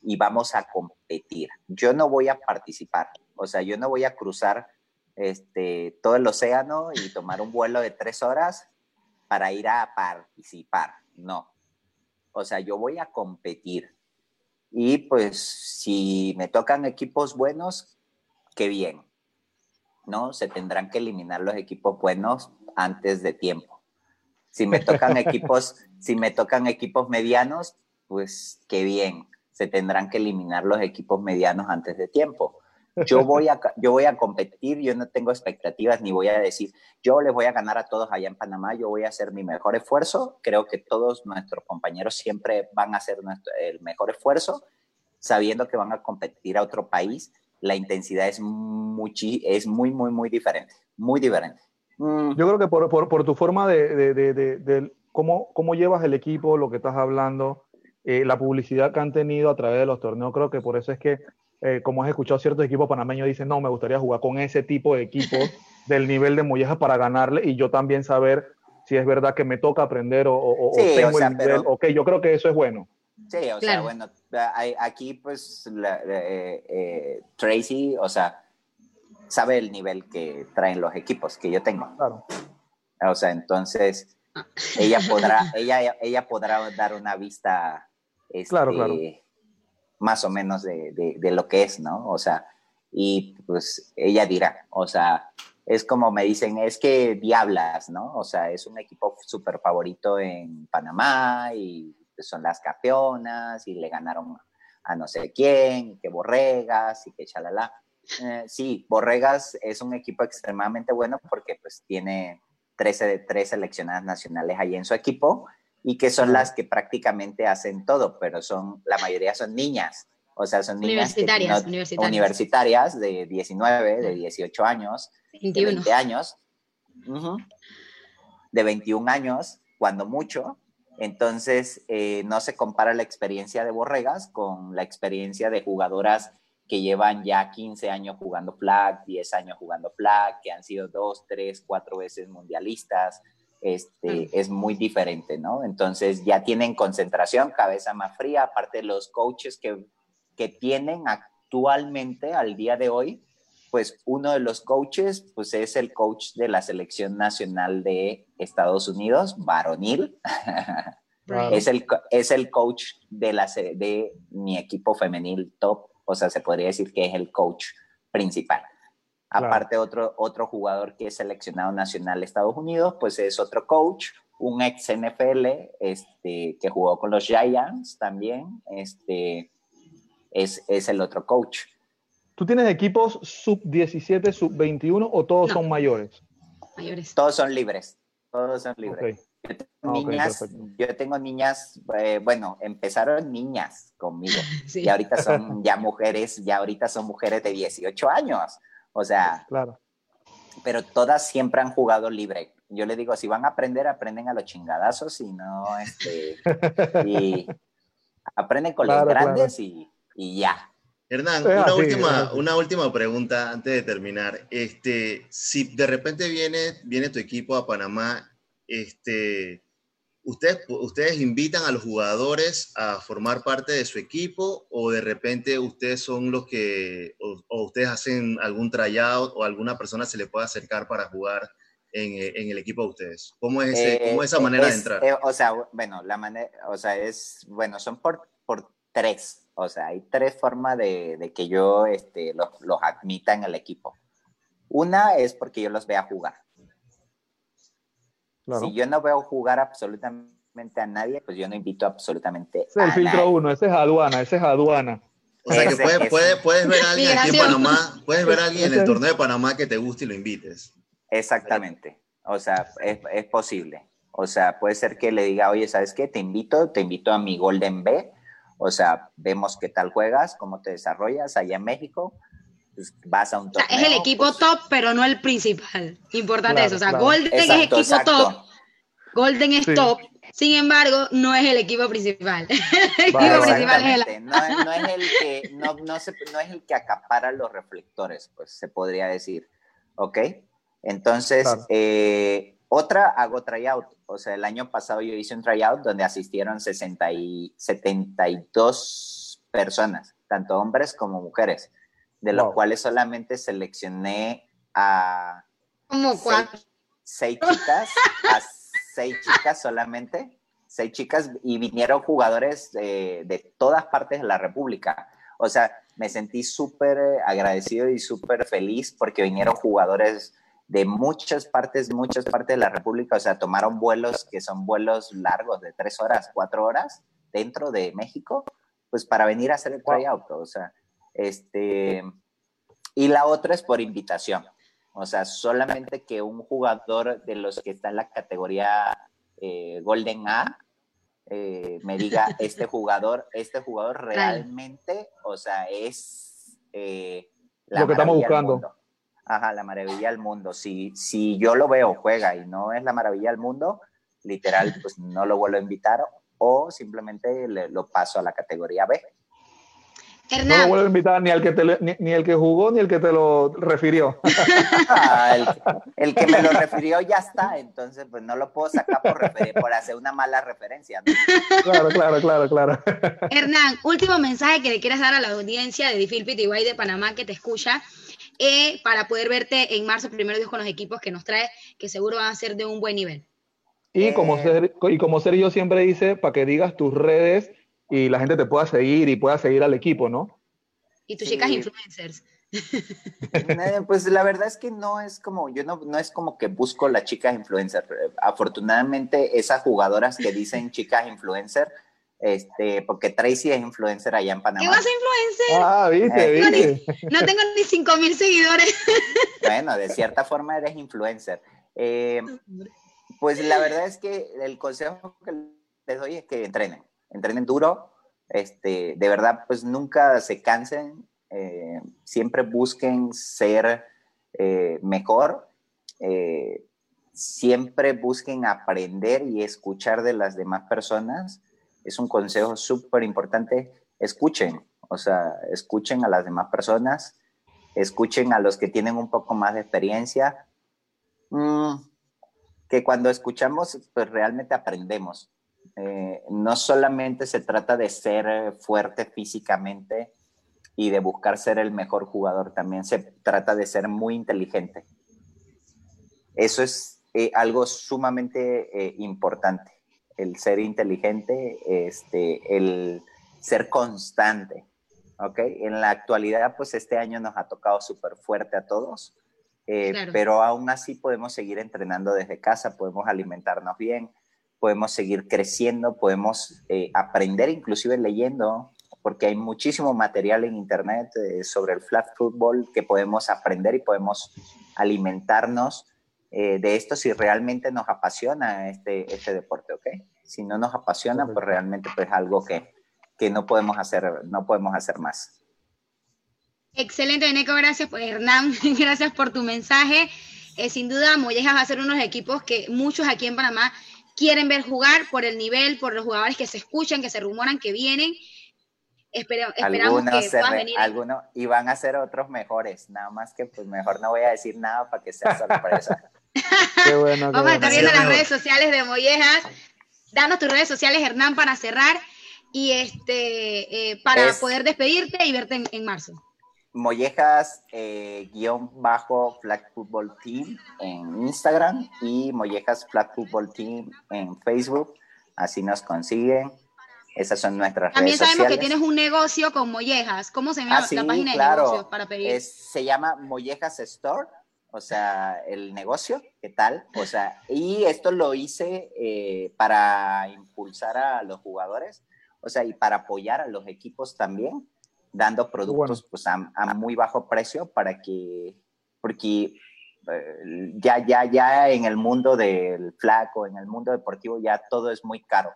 y vamos a competir. Yo no voy a participar, o sea, yo no voy a cruzar este, todo el océano y tomar un vuelo de tres horas para ir a participar, no. O sea, yo voy a competir. Y pues si me tocan equipos buenos, qué bien. ¿No? Se tendrán que eliminar los equipos buenos antes de tiempo. Si me tocan equipos, si me tocan equipos medianos, pues qué bien. Se tendrán que eliminar los equipos medianos antes de tiempo. Yo voy, a, yo voy a competir, yo no tengo expectativas ni voy a decir, yo les voy a ganar a todos allá en Panamá, yo voy a hacer mi mejor esfuerzo. Creo que todos nuestros compañeros siempre van a hacer el mejor esfuerzo, sabiendo que van a competir a otro país. La intensidad es, es muy, muy, muy diferente, muy diferente. Mm. Yo creo que por, por, por tu forma de, de, de, cómo, cómo llevas el equipo, lo que estás hablando, eh, la publicidad que han tenido a través de los torneos, creo que por eso es que eh, como has escuchado ciertos equipos panameños dicen, no, me gustaría jugar con ese tipo de equipo del nivel de Molleja para ganarle y yo también saber si es verdad que me toca aprender o, o, tengo el nivel. Ok, yo creo que eso es bueno. Sí, o sea, bueno, aquí pues eh, eh, Tracy, o sea, sabe el nivel que traen los equipos que yo tengo. Claro. O sea, entonces ella podrá, ella, ella podrá dar una vista este, claro, claro más o menos de, lo que es, ¿no? O sea, y pues ella dirá, o sea, es como me dicen, es que Diablas, ¿no? O sea, es un equipo súper favorito en Panamá y son las campeonas y le ganaron a no sé quién, que Borregas y que chalala. Eh, sí, Borregas es un equipo extremadamente bueno porque pues tiene 13 de 3 seleccionadas nacionales ahí en su equipo y que son las que prácticamente hacen todo, pero son, la mayoría son niñas, o sea, son niñas universitarias, universitarias. de 19, de 18 años, de 20 años, de 21 años, cuando mucho. Entonces, eh, no se compara la experiencia de Borregas con la experiencia de jugadoras que llevan ya 15 años jugando flag, 10 años jugando flag, que han sido dos, tres, cuatro veces mundialistas, este, es muy diferente, ¿no? Entonces ya tienen concentración, cabeza más fría, aparte de los coaches que, que tienen actualmente al día de hoy, pues uno de los coaches, pues es el coach de la selección nacional de Estados Unidos, varonil. es, el, es el coach de, la, de mi equipo femenil top, o sea, se podría decir que es el coach principal. Aparte, otro, otro jugador que es seleccionado nacional de Estados Unidos, pues es otro coach, un ex NFL este, que jugó con los Giants también, este, es, es el otro coach. ¿Tú tienes equipos sub-17, sub-21 o todos son mayores? Mayores. Todos son libres, todos son libres. Yo, tengo ah, niñas, yo tengo niñas, eh, bueno, empezaron niñas conmigo y ahorita son ya mujeres, ya ahorita son mujeres de 18 años. O sea, claro. pero todas siempre han jugado libre. Yo le digo, si van a aprender, aprenden a los chingadazos y no, este, y aprenden con los grandes y, y, ya. Hernán, una, última, una última pregunta antes de terminar. Este, si de repente viene, viene tu equipo a Panamá, este, ¿Ustedes, ¿Ustedes invitan a los jugadores a formar parte de su equipo o de repente ustedes son los que, o, ustedes hacen algún tryout o alguna persona se le puede acercar para jugar en, en el equipo de ustedes? ¿Cómo es, cómo esa manera de entrar? Eh, o sea, bueno, la manera, o sea, es, bueno, son por, por tres, o sea, hay tres formas de, de que yo este, los, los admita en el equipo. Una es porque yo los vea jugar. Si yo no veo jugar absolutamente a nadie, pues yo no invito absolutamente ese es el filtro uno, ese es aduana, ese es aduana. O sea que puedes, puedes, ver a alguien aquí en Panamá, puedes ver a alguien en el torneo de Panamá que te guste y lo invites. Exactamente. O sea, es, es posible. O sea, puede ser que le diga, oye, ¿sabes qué? Te invito, te invito a mi Golden B. O sea, vemos qué tal juegas, cómo te desarrollas allá en México pues, vas a un torneo. es el equipo pues top, pero no el principal. Importante eso. O sea, Golden es equipo top. Golden es top. Sin embargo, no es el equipo principal. el equipo principal es el... no, no, es el que, no, no, se, no es el que acapara los reflectores, pues se podría decir. ¿Ok? Entonces, eh, otra, hago tryout. O sea, el año pasado yo hice un tryout donde asistieron 60 y 72 personas, tanto hombres como mujeres, de los cuales solamente seleccioné a ¿Cómo seis, chicas, a seis chicas solamente, seis chicas y vinieron jugadores de todas partes de la República. O sea, me sentí súper agradecido y súper feliz porque vinieron jugadores de muchas partes, muchas partes de la República, o sea, tomaron vuelos que son vuelos largos de tres horas, cuatro horas dentro de México, pues para venir a hacer el tryout, o sea, este, y la otra es por invitación, o sea, solamente que un jugador de los que está en la categoría eh, Golden A eh, me diga, este jugador, este jugador realmente, o sea, es eh, lo que estamos buscando. Ajá, la maravilla del mundo. Si, si yo lo veo, juega y no es la maravilla del mundo, literal, pues no lo vuelvo a invitar o simplemente lo paso a la categoría B. No lo vuelvo a invitar ni, al que ni, el que jugó ni el que te lo refirió. Ah, el, que me lo refirió ya está, entonces pues no lo puedo sacar por, por hacer una mala referencia. Claro, claro, claro, claro. Hernán, último mensaje que le quieras dar a la audiencia de Difil Pitiguay de Panamá que te escucha eh, para poder verte en marzo, primero Dios, con los equipos que nos trae, que seguro van a ser de un buen nivel. Y como, eh. y como Sergio siempre dice, para que digas tus redes y la gente te pueda seguir y pueda seguir al equipo, ¿no? Y tus chicas influencers. Eh, pues la verdad es que no es como, yo no, no es como que busco las chicas influencer. Afortunadamente, esas jugadoras que dicen chicas influencer, este, porque Tracy es influencer allá en Panamá. ¿Qué vas a influencer? Ah, viste, eh, viste. No, tengo ni 5 mil seguidores. Bueno, de cierta forma eres influencer. Eh, pues la verdad es que el consejo que les doy es que entrenen, entrenen duro, este, de verdad, pues nunca se cansen, eh, siempre busquen ser mejor, siempre busquen aprender y escuchar de las demás personas. Es un consejo súper importante, escuchen, o sea, escuchen a las demás personas, escuchen a los que tienen un poco más de experiencia, mm, que cuando escuchamos, pues realmente aprendemos. Eh, no solamente se trata de ser fuerte físicamente y de buscar ser el mejor jugador, también se trata de ser muy inteligente. Eso es eh, algo sumamente eh, importante el ser inteligente, este, el ser constante, ¿ok? En la actualidad, pues este año nos ha tocado súper fuerte a todos, eh, pero aún así podemos seguir entrenando desde casa, podemos alimentarnos bien, podemos seguir creciendo, podemos eh, aprender inclusive leyendo, porque hay muchísimo material en internet eh, sobre el flat football que podemos aprender y podemos alimentarnos eh, de esto si realmente nos apasiona este, este deporte, ¿ok? Si no nos apasiona, pues realmente pues algo que, que no, podemos hacer, no podemos hacer más. Excelente, Beneco, gracias, pues Hernán, gracias por tu mensaje. Eh, sin duda, Mollejas va a ser unos equipos que muchos aquí en Panamá quieren ver jugar por el nivel, por los jugadores que se escuchan, que se rumoran, que vienen. esperamos que puedan venir. Algunos, y van a ser otros mejores, nada más que pues mejor no voy a decir nada para que sea sorpresa. Vamos a estar viendo las redes sociales de Mollejas. Danos tus redes sociales, Hernán, para cerrar y este eh, para poder despedirte y verte en, marzo. Mollejas eh, guion bajo Flag Football Team en Instagram y Mollejas Flag Football Team en Facebook. Así nos consiguen. Esas son nuestras También redes sabemos que tienes un negocio con Mollejas. ¿Cómo se llama ah, la página de negocios para pedir? se llama Mollejas Store o sea, el negocio, ¿qué tal? O sea, y esto lo hice eh, para impulsar a los jugadores, o sea, y para apoyar a los equipos también, dando productos pues a, muy bajo precio para que, porque eh, ya, ya, ya en el mundo del flaco, en el mundo deportivo, ya todo es muy caro.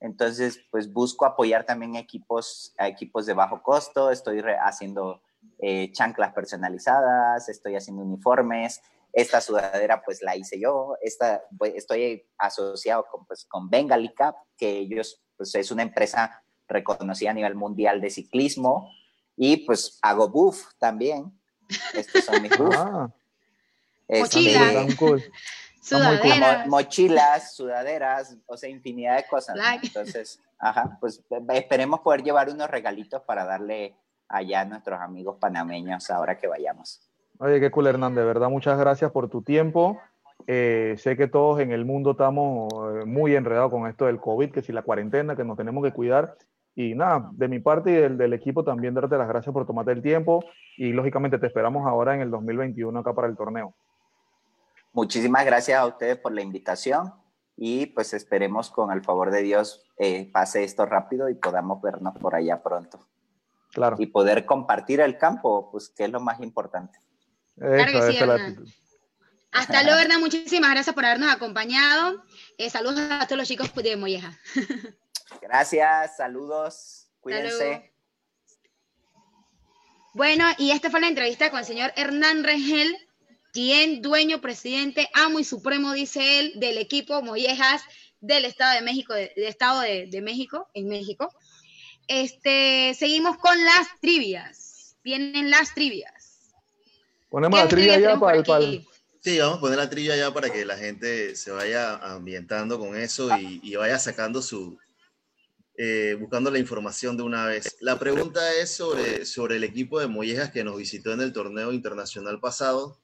Entonces, pues busco apoyar también equipos, a equipos de bajo costo, estoy haciendo eh, chanclas personalizadas, estoy haciendo uniformes, esta sudadera pues la hice yo, esta, pues, estoy asociado con, pues, con Bengali Cup, que ellos pues es una empresa reconocida a nivel mundial de ciclismo, y pues hago buff también, estos son mis buff. Ah. Mochila. Sudaderas. mochilas, sudaderas, o sea, infinidad de cosas. Entonces, ajá, pues esperemos poder llevar unos regalitos para darle allá a nuestros amigos panameños ahora que vayamos. Oye, qué cool, Hernán, de verdad, muchas gracias por tu tiempo. Eh, sé que todos en el mundo estamos eh, muy enredados con esto del COVID, que si la cuarentena, que nos tenemos que cuidar. Y nada, de mi parte y del, del, equipo también darte las gracias por tomarte el tiempo y lógicamente te esperamos ahora en el 2021 acá para el torneo. Muchísimas gracias a ustedes por la invitación y pues esperemos con el favor de Dios eh, pase esto rápido y podamos vernos por allá pronto. Claro. Y poder compartir el campo, pues que es lo más importante. Claro que sí, Hasta luego, Hernán. Muchísimas gracias por habernos acompañado. Eh, saludos a todos los chicos de Molleja. Gracias, saludos. Cuídense. Bueno, y esta fue la entrevista con el señor Hernán Rengel, quien dueño, presidente, amo y supremo, dice él, del equipo Mollejas del Estado de México, del Estado de, de, México, en México. Este, seguimos con las trivias. Vienen las trivias. Ponemos la trivia ya para el, Sí, vamos a poner la trivia ya para que la gente se vaya ambientando con eso y, y vaya sacando su, eh, buscando la información de una vez. La pregunta es sobre, sobre el equipo de Mollejas que nos visitó en el torneo internacional pasado.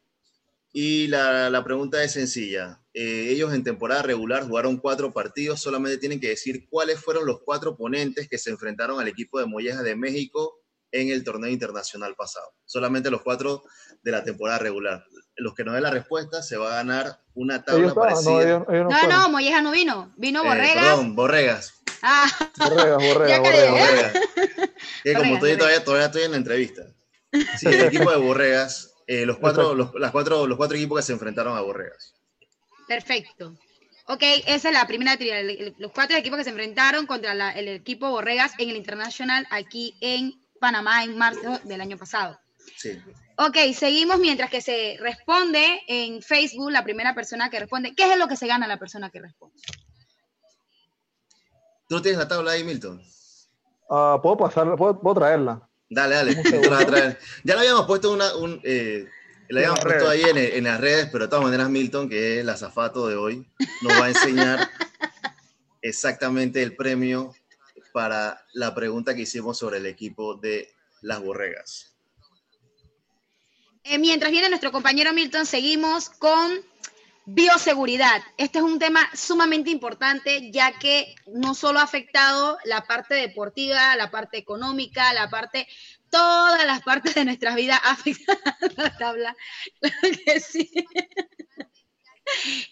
Y la, la pregunta es sencilla. Eh, ellos en temporada regular jugaron cuatro partidos, solamente tienen que decir cuáles fueron los cuatro oponentes que se enfrentaron al equipo de Mollejas de México en el torneo internacional pasado. Solamente los cuatro de la temporada regular. Los que no den la respuesta se va a ganar una tabla parecida. No, no, no, no, Mollejas no vino. Vino eh, Borregas. perdón, Borregas. Ah. Borregas, Borregas, Borregas. Que como todavía, todavía estoy en la entrevista. Sí, el equipo de Borregas, eh, los, cuatro, los, las cuatro, los cuatro equipos que se enfrentaron a Borregas. Perfecto. Ok, esa es la primera trivia. Los cuatro equipos que se enfrentaron contra la, el equipo Borregas en el Internacional aquí en Panamá en marzo del año pasado. Sí. Ok, seguimos mientras que se responde en Facebook la primera persona que responde. ¿Qué es lo que se gana la persona que responde? ¿Tú tienes la tabla ahí, Milton? Uh, puedo pasarla, puedo, puedo, traerla. Dale, dale. traer. Ya la habíamos puesto una, un, eh, la habíamos puesto ahí en, en, las redes, pero de todas maneras Milton, que es el azafato de hoy, nos va a enseñar exactamente el premio para la pregunta que hicimos sobre el equipo de las borregas. Eh, mientras viene nuestro compañero Milton, seguimos con Bioseguridad. Este es un tema sumamente importante ya que no solo ha afectado la parte deportiva, la parte económica, la parte, todas las partes de nuestras vidas afectadas la tabla. Claro que sí.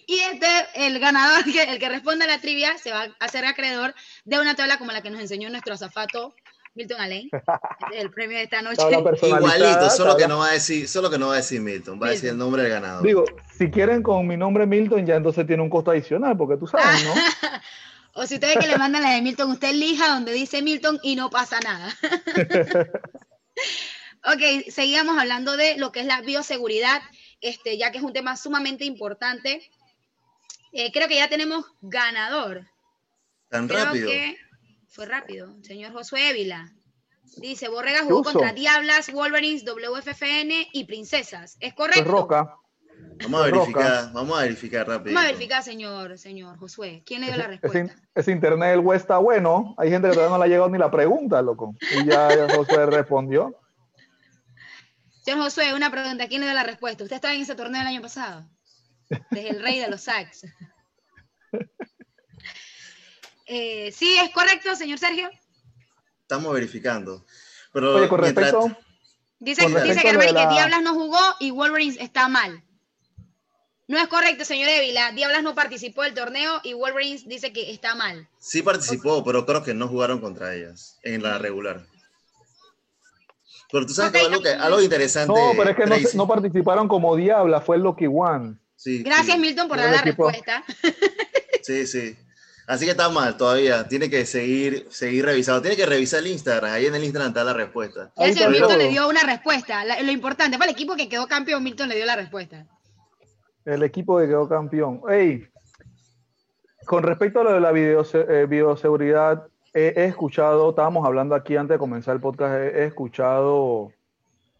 Y este, el ganador, el que responde a la trivia, se va a hacer acreedor de una tabla como la que nos enseñó nuestro azafato Milton Alain, el premio de esta noche. Igualito, solo que no va a decir, solo que no va a decir Milton, va a decir el nombre del ganador. Digo, si quieren con mi nombre Milton, ya entonces tiene un costo adicional, porque tú sabes, ¿no? o si ustedes que le mandan la de Milton, usted elija donde dice Milton y no pasa nada. ok, seguíamos hablando de lo que es la bioseguridad, este, ya que es un tema sumamente importante. Eh, creo que ya tenemos ganador. Tan rápido. Fue rápido. Señor Josué Évila. Dice, Borrega jugó contra Diablas, Wolverines, WFFN y Princesas. ¿Es correcto? Roca. Vamos a verificar, vamos a verificar rápido. Vamos a verificar, señor, señor Josué. ¿Quién le dio la respuesta? Ese, internet del web está bueno. Hay gente que todavía no le ha llegado ni la pregunta, loco. Y ya, Josué respondió. Señor Josué, una pregunta. ¿Quién le dio la respuesta? ¿Usted estaba en ese torneo el año pasado? Desde el rey de los sacks. Eh, sí, es correcto, señor Sergio. Estamos verificando. Pero Oye, con respecto, Dice, dice que Diablas no jugó y Wolverines está mal. No es correcto, señor Évila. Diablas no participó del torneo y Wolverines dice que está mal. Sí participó, pero creo que no jugaron contra ellas en la regular. Pero tú sabes que, algo, que algo interesante. No, pero es que no, no, participaron como Diabla, fue el Lucky One. Sí, Gracias, sí. Milton, por dar la respuesta. Sí, sí. Así que está mal todavía. Tiene que seguir, seguir revisando. Tiene que revisar el Instagram. Ahí en el Instagram está la respuesta. Ya señor Milton le dio una respuesta. lo importante, para el equipo que quedó campeón, Milton le dio la respuesta. El equipo que quedó campeón. Hey, con respecto a lo de la video, eh, bioseguridad, he, he, escuchado, estábamos hablando aquí antes de comenzar el podcast, he, he escuchado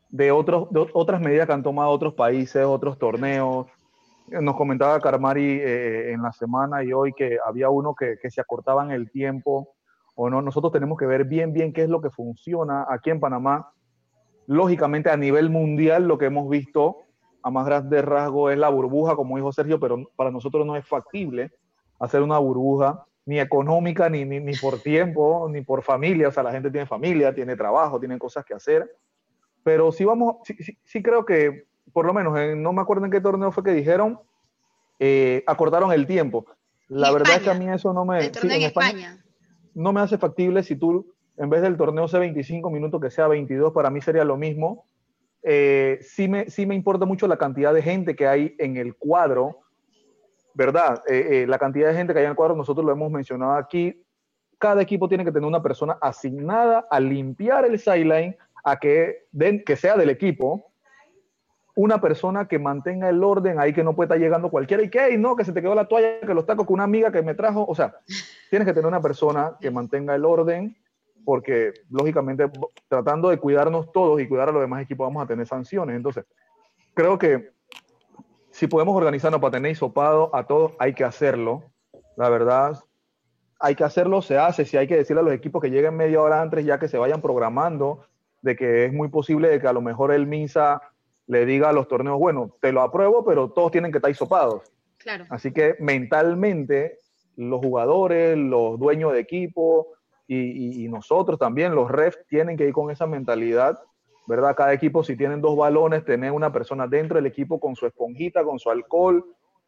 de, otros, de otras medidas que han tomado otros países, otros torneos. Nos comentaba Carmari eh, en la semana y hoy que había uno que, que se acortaban el tiempo o no. Nosotros tenemos que ver bien, bien qué es lo que funciona aquí en Panamá. Lógicamente, a nivel mundial, lo que hemos visto a más grande rasgo es la burbuja, como dijo Sergio, pero para nosotros no es factible hacer una burbuja ni económica, ni, ni, ni, por tiempo, ni por familia. O sea, la gente tiene familia, tiene trabajo, tiene cosas que hacer. Pero sí vamos, sí, sí, sí creo que, por lo menos, no me acuerdo en qué torneo fue que dijeron, eh, acortaron el tiempo. La verdad es que a mí eso no me... Torneo en, en España, España, no me hace factible si tú, en vez del torneo sea 25 minutos, que sea 22, para mí sería lo mismo. Eh, sí, me, sí me importa mucho la cantidad de gente que hay en el cuadro, ¿verdad? Eh, eh, la cantidad de gente que hay en el cuadro, nosotros lo hemos mencionado aquí. Cada equipo tiene que tener una persona asignada a limpiar el sideline, a que, den, que sea del equipo, una persona que mantenga el orden ahí, que no puede estar llegando cualquiera y que, hey, no, que se te quedó la toalla, que los tacos con una amiga que me trajo. O sea, tienes que tener una persona que mantenga el orden, porque lógicamente tratando de cuidarnos todos y cuidar a los demás equipos vamos a tener sanciones. Entonces, creo que si podemos organizarnos para tener hisopado a todos, hay que hacerlo. La verdad, hay que hacerlo, se hace. Si hay que decirle a los equipos que lleguen media hora antes, ya que se vayan programando, de que es muy posible de que a lo mejor el MINSA le diga a los torneos, bueno, te lo apruebo, pero todos tienen que estar hisopados. Claro. Así que mentalmente, los jugadores, los dueños de equipo y, y, y, nosotros también, los refs, tienen que ir con esa mentalidad, ¿verdad? Cada equipo, si tienen dos balones, tener una persona dentro del equipo con su esponjita, con su alcohol,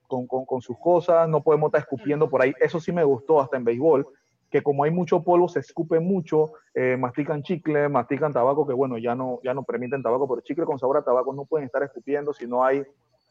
con, con, con sus cosas, no podemos estar escupiendo por ahí. Eso sí me gustó hasta en béisbol, que como hay mucho polvo, se escupe mucho, eh, mastican chicle, mastican tabaco, que bueno, ya no, ya no permiten tabaco, pero chicle con sabor a tabaco no pueden estar escupiendo si no hay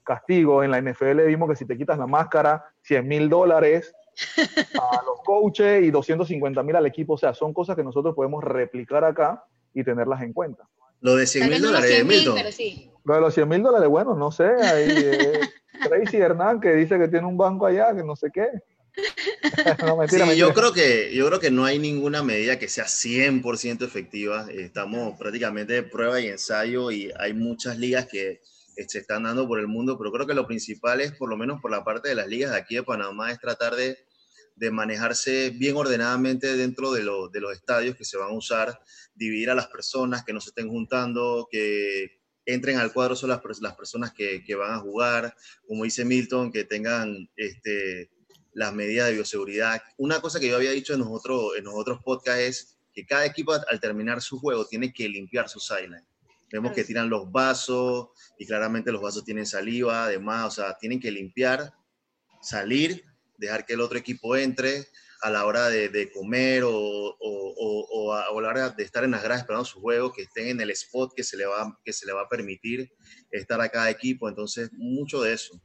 castigo. En la NFL vimos que si te quitas la máscara, 100 mil dólares a los coaches y 250 mil al equipo. O sea, son cosas que nosotros podemos replicar acá y tenerlas en cuenta. Lo de 100 mil dólares, de Milton. Sí. Lo de los 100 mil dólares, bueno, no sé. Ahí, eh, Tracy Hernán que dice que tiene un banco allá, que no sé qué. no, mentira, sí, mentira. Yo, creo que, yo creo que no hay ninguna medida que sea 100% efectiva. Estamos prácticamente de prueba y ensayo y hay muchas ligas que se están dando por el mundo, pero creo que lo principal es, por lo menos por la parte de las ligas de aquí de Panamá, es tratar de, de manejarse bien ordenadamente dentro de, lo, de los estadios que se van a usar, dividir a las personas, que no se estén juntando, que entren al cuadro solo las, las personas que, que, van a jugar, como dice Milton, que tengan este, las medidas de bioseguridad. Una cosa que yo había dicho en nosotros, en nosotros podcasts es que cada equipo al terminar su juego tiene que limpiar su sideline. Vemos que tiran los vasos y claramente los vasos tienen saliva, además, o sea, tienen que limpiar, salir, dejar que el otro equipo entre a la hora de, de comer o, o, o, a, o, a, la hora de estar en las gradas esperando su juego, que estén en el spot que se le va, que se le va a permitir estar a cada equipo. Entonces, mucho de eso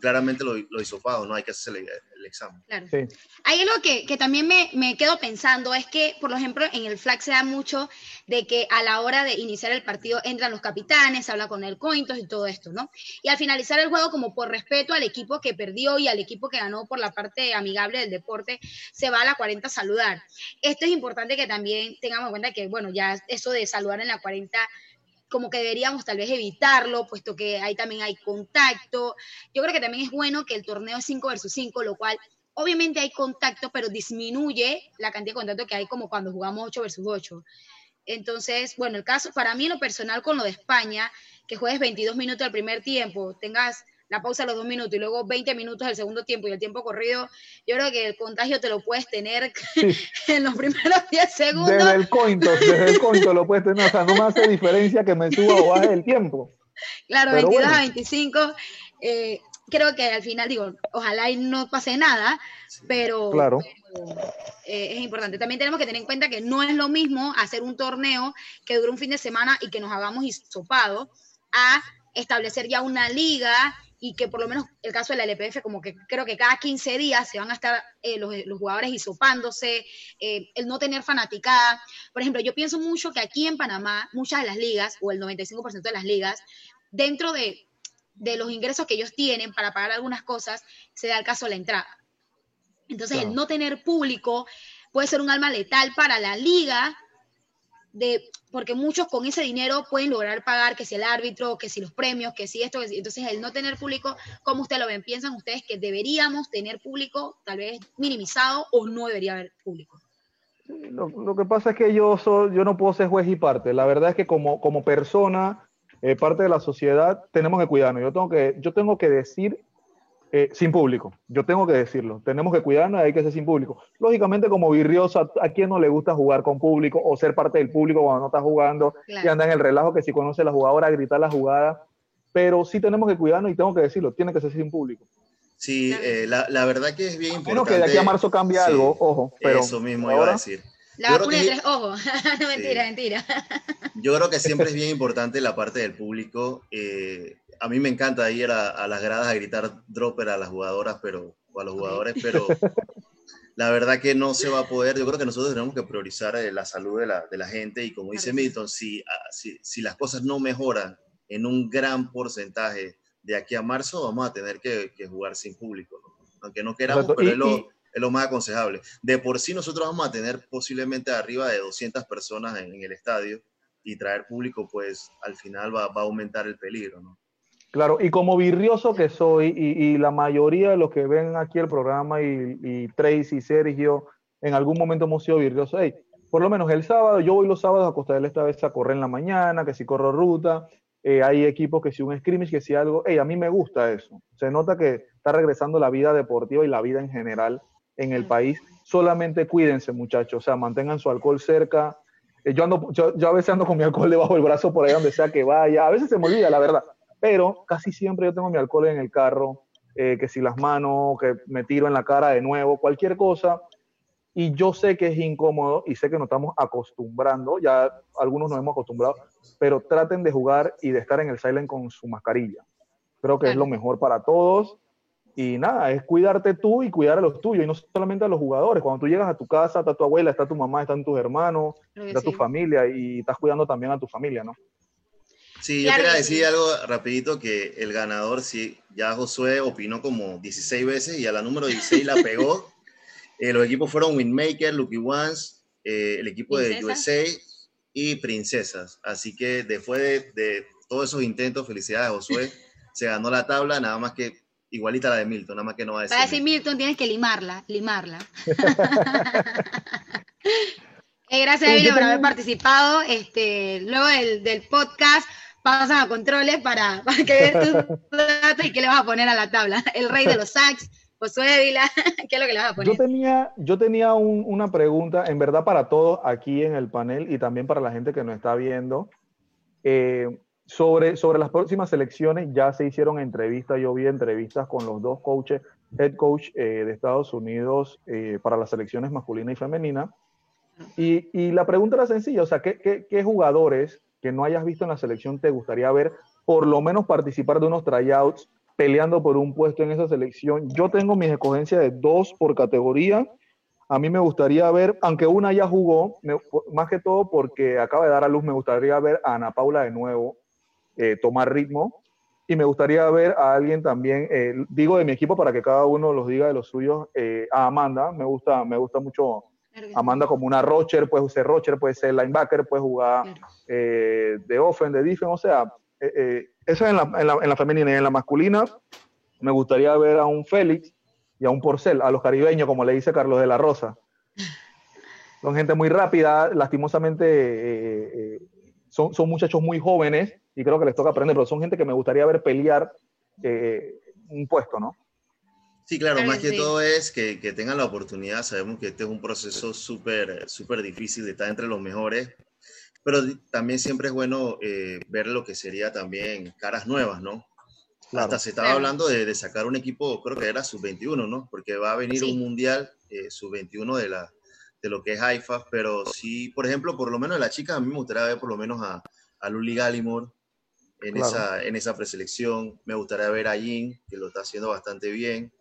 claramente lo, lo hisopado, ¿no? Hay que hacer el, el examen. Claro. Sí. Hay algo que, que también me, me, quedo pensando, es que, por ejemplo, en el flag se da mucho de que a la hora de iniciar el partido entran los capitanes, habla con el cointos y todo esto, ¿no? Y al finalizar el juego, como por respeto al equipo que perdió y al equipo que ganó por la parte amigable del deporte, se va a la 40 a saludar. Esto es importante que también tengamos en cuenta que, bueno, ya eso de saludar en la 40 como que deberíamos tal vez evitarlo, puesto que ahí también hay contacto. Yo creo que también es bueno que el torneo es 5 versus 5, lo cual obviamente hay contacto, pero disminuye la cantidad de contacto que hay como cuando jugamos 8 versus 8. Entonces, bueno, el caso para mí en lo personal con lo de España, que juegues 22 minutos al primer tiempo, tengas la pausa a los dos minutos y luego 20 minutos del segundo tiempo y el tiempo corrido, yo creo que el contagio te lo puedes tener sí. en los primeros 10 segundos. Desde el cointo, desde el cointo lo puedes tener, o sea, no me hace diferencia que me suba o baje el tiempo. Claro, Pero 22 bueno. a 25. Eh, creo que al final, digo, ojalá y no pase nada, pero, claro. pero eh, es importante. También tenemos que tener en cuenta que no es lo mismo hacer un torneo que dure un fin de semana y que nos hagamos hisopado a establecer ya una liga y que por lo menos el caso de la LPF, como que creo que cada 15 días se van a estar eh, los, los, jugadores hisopándose, eh, el no tener fanaticada. Por ejemplo, yo pienso mucho que aquí en Panamá, muchas de las ligas, o el 95% de las ligas, dentro de, de, los ingresos que ellos tienen para pagar algunas cosas, se da el caso de la entrada. Entonces, claro. el no tener público puede ser un alma letal para la liga de, porque muchos con ese dinero pueden lograr pagar que si el árbitro, que si los premios, que si esto, que si, entonces el no tener público, ¿cómo ustedes lo ven? ¿Piensan ustedes que deberíamos tener público, tal vez minimizado, o no debería haber público? Lo, lo que pasa es que yo, soy, yo no puedo ser juez y parte. La verdad es que como, como persona, eh, parte de la sociedad, tenemos que cuidarnos. Yo tengo que, yo tengo que decir eh, sin público. Yo tengo que decirlo. Tenemos que cuidarnos y hay que ser sin público. Lógicamente, como virrioso, a, quien no le gusta jugar con público o ser parte del público cuando no está jugando y anda en el relajo que si conoce la jugadora, gritar la jugada. Pero sí tenemos que cuidarnos y tengo que decirlo. Tiene que ser sin público. Sí, eh, la, la, verdad que es bien importante. Bueno, que de aquí a marzo cambie algo, ojo. Pero eso mismo iba a decir. La vacuna de tres ojos. no, mentira, mentira. Yo creo que siempre es bien importante la parte del público. Eh, a mí me encanta ir a, las gradas a gritar dropper a las jugadoras, pero, o a los jugadores, pero la verdad que no se va a poder. Yo creo que nosotros tenemos que priorizar eh, la salud de la, de la gente y como dice Milton, si, ah, si, si, las cosas no mejoran en un gran porcentaje de aquí a marzo, vamos a tener que, que jugar sin público, aunque no queramos, pero es, lo, es, lo, más aconsejable. De por sí nosotros vamos a tener posiblemente arriba de 200 personas en, en el estadio y traer público, pues al final va, va a aumentar el peligro, ¿no? Claro, y como virrioso que soy, y, la mayoría de los que ven aquí el programa, y, y Tracy, Sergio, en algún momento hemos sido virriosos. Hey, por lo menos el sábado, yo voy los sábados a Costa del Este a correr en la mañana, que si corro ruta, eh, hay equipos que si un scrimmage, que si algo, hey, a mí me gusta eso. Se nota que está regresando la vida deportiva y la vida en general en el país. Solamente cuídense, muchachos, o sea, mantengan su alcohol cerca. Eh, yo, ando, yo, yo a veces ando con mi alcohol debajo del brazo por ahí donde sea que vaya. A veces se me olvida, la verdad pero casi siempre yo tengo mi alcohol en el carro, eh, que si las manos, que me tiro en la cara de nuevo, cualquier cosa. Y yo sé que es incómodo y sé que nos estamos acostumbrando, ya algunos nos hemos acostumbrado, pero traten de jugar y de estar en el silent con su mascarilla. Creo que es lo mejor para todos. Y nada, es cuidarte tú y cuidar a los tuyos, y no solamente a los jugadores. Cuando tú llegas a tu casa, está tu abuela, está tu mamá, están tus hermanos, está tu familia, y estás cuidando también a tu familia, ¿no? Sí, yo quería decir algo rapidito, que el ganador, sí, ya Josué opinó como 16 veces y a la número 16 la pegó. Eh, los equipos fueron Winmaker, Lucky Ones, eh, el equipo de USA y Princesas. Así que después de, de, todos esos intentos, felicidades Josué, se ganó la tabla, nada más que igualita a la de Milton, nada más que no va a decir. Para decir Milton tienes que limarla, limarla. eh, gracias Emilio por haber participado. Este, luego del, del podcast pasan a controles para, para que veas tus datos y qué le vas a poner a la tabla. El rey de los sax, Josué Vila, ¿qué es lo que le vas a poner? Yo tenía, yo tenía un, una pregunta, en verdad para todos aquí en el panel y también para la gente que nos está viendo. Eh, sobre, sobre las próximas elecciones ya se hicieron entrevistas, yo vi entrevistas con los dos coaches, head coach eh, de Estados Unidos eh, para las elecciones masculina y femenina. Y, y, la pregunta era sencilla, o sea, ¿qué, qué, qué jugadores que no hayas visto en la selección te gustaría ver por lo menos participar de unos tryouts peleando por un puesto en esa selección? Yo tengo mis escogencias de dos por categoría. A mí me gustaría ver, aunque una ya jugó, más que todo porque acaba de dar a luz, me gustaría ver a Ana Paula de nuevo eh, tomar ritmo. Y me gustaría ver a alguien también, eh, digo de mi equipo para que cada uno los diga de los suyos, eh, a Amanda, me gusta, me gusta mucho Amanda como una Rocher, puede ser Rocher, puede ser linebacker, puede jugar eh, de offen, de defense, o sea, eh, eh, eso es en la, en, la, en la, femenina y en la masculina. Me gustaría ver a un Félix y a un Porcel, a los caribeños, como le dice Carlos de la Rosa. Son gente muy rápida, lastimosamente son, son, muchachos muy jóvenes y creo que les toca aprender, pero son gente que me gustaría ver pelear un puesto, ¿no? Sí, claro, más que todo es que, que, tengan la oportunidad. Sabemos que este es un proceso súper, súper difícil de estar entre los mejores, pero también siempre es bueno eh, ver lo que sería también caras nuevas, ¿no? Claro. Hasta se estaba hablando de, de, sacar un equipo, creo que era sub-21, ¿no? Porque va a venir sí. un mundial eh, sub-21 de, la, de lo que es Haifa, pero sí, por ejemplo, por lo menos de la chica, a mí me gustaría ver por lo menos a, a Luli Gallimore en, claro. esa, en esa preselección. Me gustaría ver a Jin, que lo está haciendo bastante bien.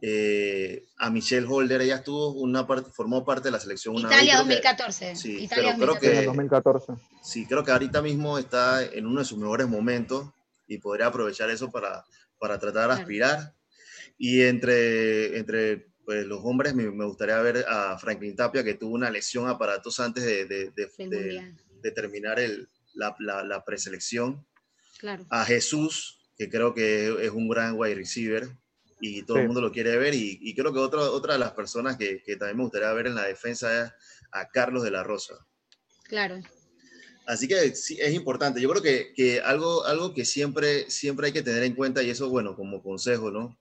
Eh, a Michelle Holder, ella estuvo una parte, formó parte de la selección una Italia vez, 2014. Que, sí, Italia pero 2014. creo que 2014. Sí, creo que ahorita mismo está en uno de sus mejores momentos y podría aprovechar eso para, para tratar de aspirar. Y entre, entre pues los hombres me, gustaría ver a Franklin Tapia, que tuvo una lesión aparatos antes de, de, terminar el, la, la, preselección. Claro. A Jesús, que creo que es un gran wide receiver y todo el mundo lo quiere ver. Y, y creo que otra, otra de las personas que, que, también me gustaría ver en la defensa es a Carlos de la Rosa. Claro. Así que sí, es importante. Yo creo que, que, algo, algo que siempre, siempre hay que tener en cuenta, y eso, bueno, como consejo, ¿no?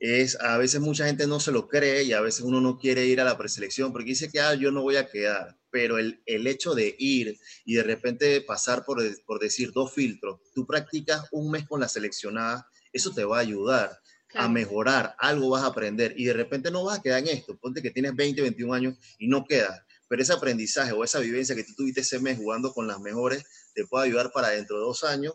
Es a veces mucha gente no se lo cree y a veces uno no quiere ir a la preselección porque dice que ah, yo no voy a quedar. Pero el, el hecho de ir y de repente pasar por, por decir dos filtros, tú practicas un mes con la seleccionada, eso te va a ayudar a mejorar, algo vas a aprender y de repente no vas a quedar en esto. Ponte que tienes 20, 21 años y no quedas, pero ese aprendizaje o esa vivencia que tú tuviste ese mes jugando con las mejores te puede ayudar para dentro de dos años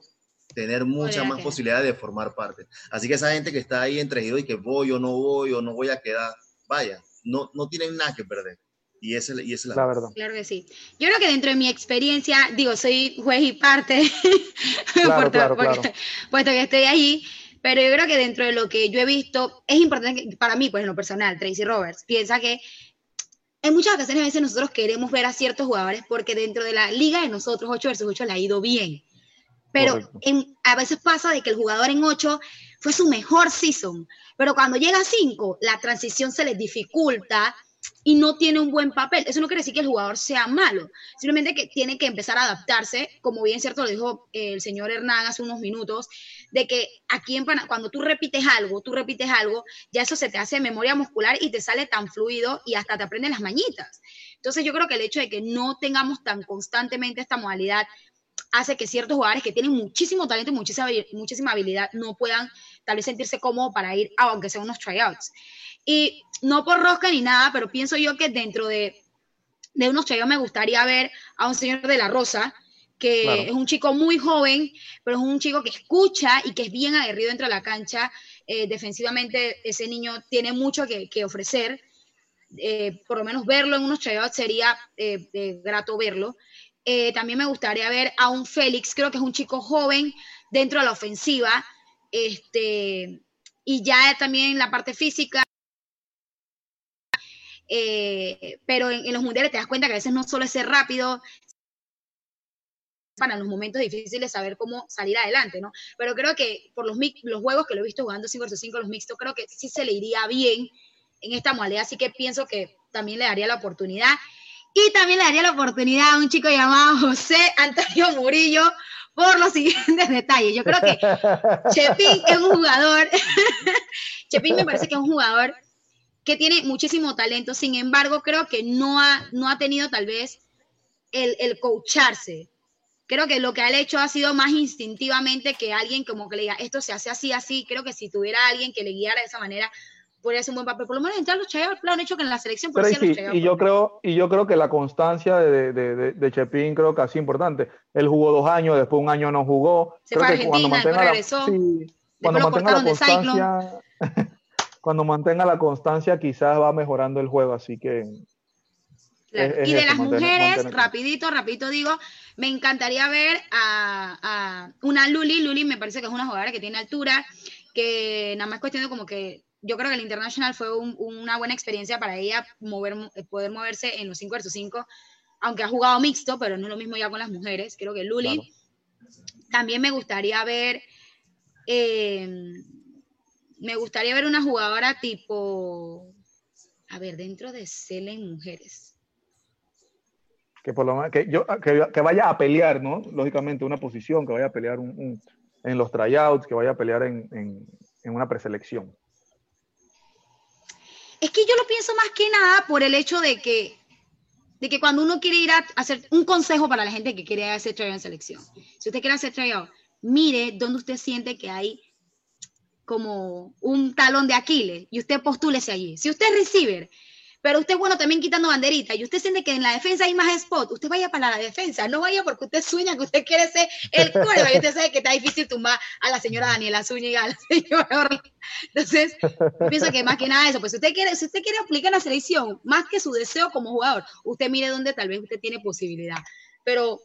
tener mucha más posibilidad de formar parte. Así que esa gente que está ahí entregido y que voy o no voy o no voy a quedar, vaya, no, no tienen nada que perder. Y esa, y es la, verdad. Claro que sí. Yo creo que dentro de mi experiencia, digo, soy juez y parte, claro, claro, claro. puesto que estoy ahí, pero yo creo que dentro de lo que yo he visto, es importante que, para mí, pues en lo personal, Tracy Roberts, piensa que en muchas ocasiones a veces nosotros queremos ver a ciertos jugadores porque dentro de la liga de nosotros 8 versus 8 le ha ido bien. Pero a veces pasa de que el jugador en 8 fue su mejor season, pero cuando llega a 5, la transición se les dificulta y no tiene un buen papel. Eso no quiere decir que el jugador sea malo, simplemente que tiene que empezar a adaptarse, como bien cierto lo dijo el señor Hernán hace unos minutos, de que aquí en Panamá, cuando tú repites algo, tú repites algo, ya eso se te hace memoria muscular y te sale tan fluido y hasta te aprenden las mañitas. Entonces yo creo que el hecho de que no tengamos tan constantemente esta modalidad hace que ciertos jugadores que tienen muchísimo talento y muchísima, muchísima habilidad no puedan tal vez sentirse cómodos para ir, aunque sea unos tryouts. Y no por rosca ni nada, pero pienso yo que dentro de, de unos chayos me gustaría ver a un señor de la Rosa, que es un chico muy joven, pero es un chico que escucha y que es bien aguerrido dentro de la cancha. Eh, defensivamente, ese niño tiene mucho que, ofrecer. Eh, por lo menos verlo en unos tryouts sería eh, grato verlo. también me gustaría ver a un Félix, creo que es un chico joven dentro de la ofensiva. Este, y ya también en la parte física, pero en, los mundiales te das cuenta que a veces no solo es ser rápido, para los momentos difíciles saber cómo salir adelante, ¿no? Pero creo que por los, los juegos que lo he visto jugando 5 vs 5, los mixtos, creo que sí se le iría bien en esta modalidad, así que pienso que también le daría la oportunidad. Y también le daría la oportunidad a un chico llamado José Antonio Murillo por los siguientes detalles. Yo creo que Chepín es un jugador, Chepín me parece que es un jugador que tiene muchísimo talento, sin embargo, creo que no ha, no ha tenido tal vez el, el coacharse. Creo que lo que ha hecho ha sido más instintivamente que alguien como que le diga, esto se hace así, así. Creo que si tuviera alguien que le guiara de esa manera, podría ser un buen papel. Por lo menos entrar los Chayos lo han hecho que en la selección. Pero y, yo creo, y yo creo que la constancia de, de, de, Chepín creo que ha sido importante. Él jugó dos años, después un año no jugó. Se creo fue que cuando mantenga la, cuando mantenga la constancia, cuando mantenga la constancia quizás va mejorando el juego, así que... y de las mujeres, rapidito, rapidito digo, me encantaría ver a, una Luli, Luli me parece que es una jugadora que tiene altura, que nada más cuestión de como que yo creo que el International fue una buena experiencia para ella mover, poder moverse en los 5 versus 5, aunque ha jugado mixto, pero no es lo mismo ya con las mujeres. Creo que Luli. También me gustaría ver eh, me gustaría ver una jugadora tipo, a ver, dentro de Selen Mujeres. Que por lo menos, que, yo, que, vaya a pelear, ¿no? Lógicamente, una posición, que vaya a pelear en los tryouts, que vaya a pelear en, en una preselección. Es que yo lo pienso más que nada por el hecho de que, de que cuando uno quiere ir a hacer un consejo para la gente que quiere hacer tryout en selección. Si usted quiere hacer tryout, mire dónde usted siente que hay como un talón de Aquiles y usted postúlese allí. Si usted es receiver, pero usted bueno también quitando banderita. Y usted siente que en la defensa hay más spot, usted vaya para la defensa, no vaya porque usted sueña que usted quiere ser el y usted sabe que está difícil tumbar a la señora Daniela Zúñiga, a la señora Entonces, pienso que más que nada eso, pues si usted quiere, si usted quiere aplicar la selección, más que su deseo como jugador, usted mire dónde tal vez usted tiene posibilidad. Pero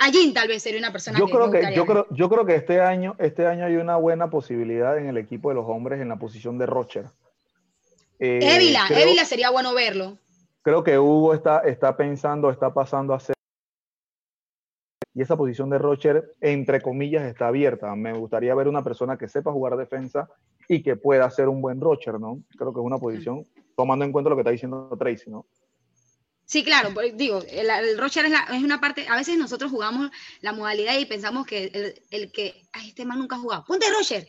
Allí tal vez sería una persona yo creo que yo creo yo creo que este año este año hay una buena posibilidad en el equipo de los hombres en la posición de Rocher Eh, Évila, sería bueno verlo. Creo que Hugo está, está pensando, está pasando a ser y esa posición de Rocher, entre comillas, está abierta. Me gustaría ver una persona que sepa jugar defensa y que pueda ser un buen Rocher, ¿no? Creo que es una posición, tomando en cuenta lo que está diciendo Tracy, ¿no? Sí, claro, digo, el, Rocher es, una parte, a veces nosotros jugamos la modalidad y pensamos que el, el que, ay, este man nunca ha jugado, ponte Rocher,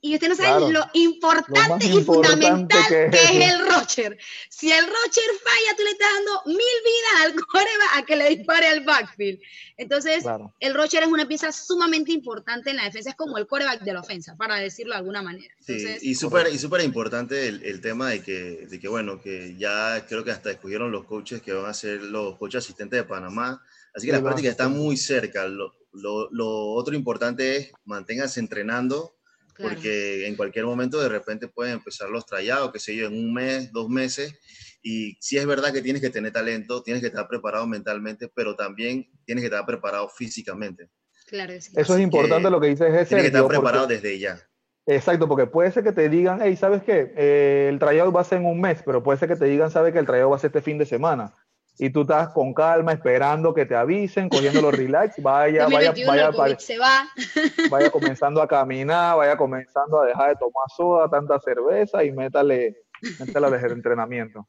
y usted no sabe lo importante y fundamental que, es, el Rocher. Si el Rocher falla, tú le estás dando mil vidas al coreba a que le dispare al backfield. Entonces, el Rocher es una pieza sumamente importante en la defensa, es como el coreback de la ofensa, para decirlo de alguna manera. sí, y súper y súper importante el, el, tema de que, de que, bueno, que ya creo que hasta escogieron los coaches que van a ser los coaches asistentes de Panamá. Así que la práctica está muy cerca. Lo, lo, lo otro importante es manténganse entrenando porque en cualquier momento de repente pueden empezar los trayados, qué sé yo, en un mes, dos meses, y sí es verdad que tienes que tener talento, tienes que estar preparado mentalmente, pero también tienes que estar preparado físicamente. Claro, Eso es importante lo que dices. Es tienes que estar preparado desde ya. Exacto, porque puede ser que te digan, hey, ¿sabes qué? Eh, el trayado va a ser en un mes, pero puede ser que te digan, ¿sabes que el trayado va a ser este fin de semana? Y tú estás con calma esperando que te avisen, cogiendo los relax, vaya, vaya, vaya, vaya, se va. vaya comenzando a caminar, vaya comenzando a dejar de tomar soda, tanta cerveza y métale, métale al entrenamiento.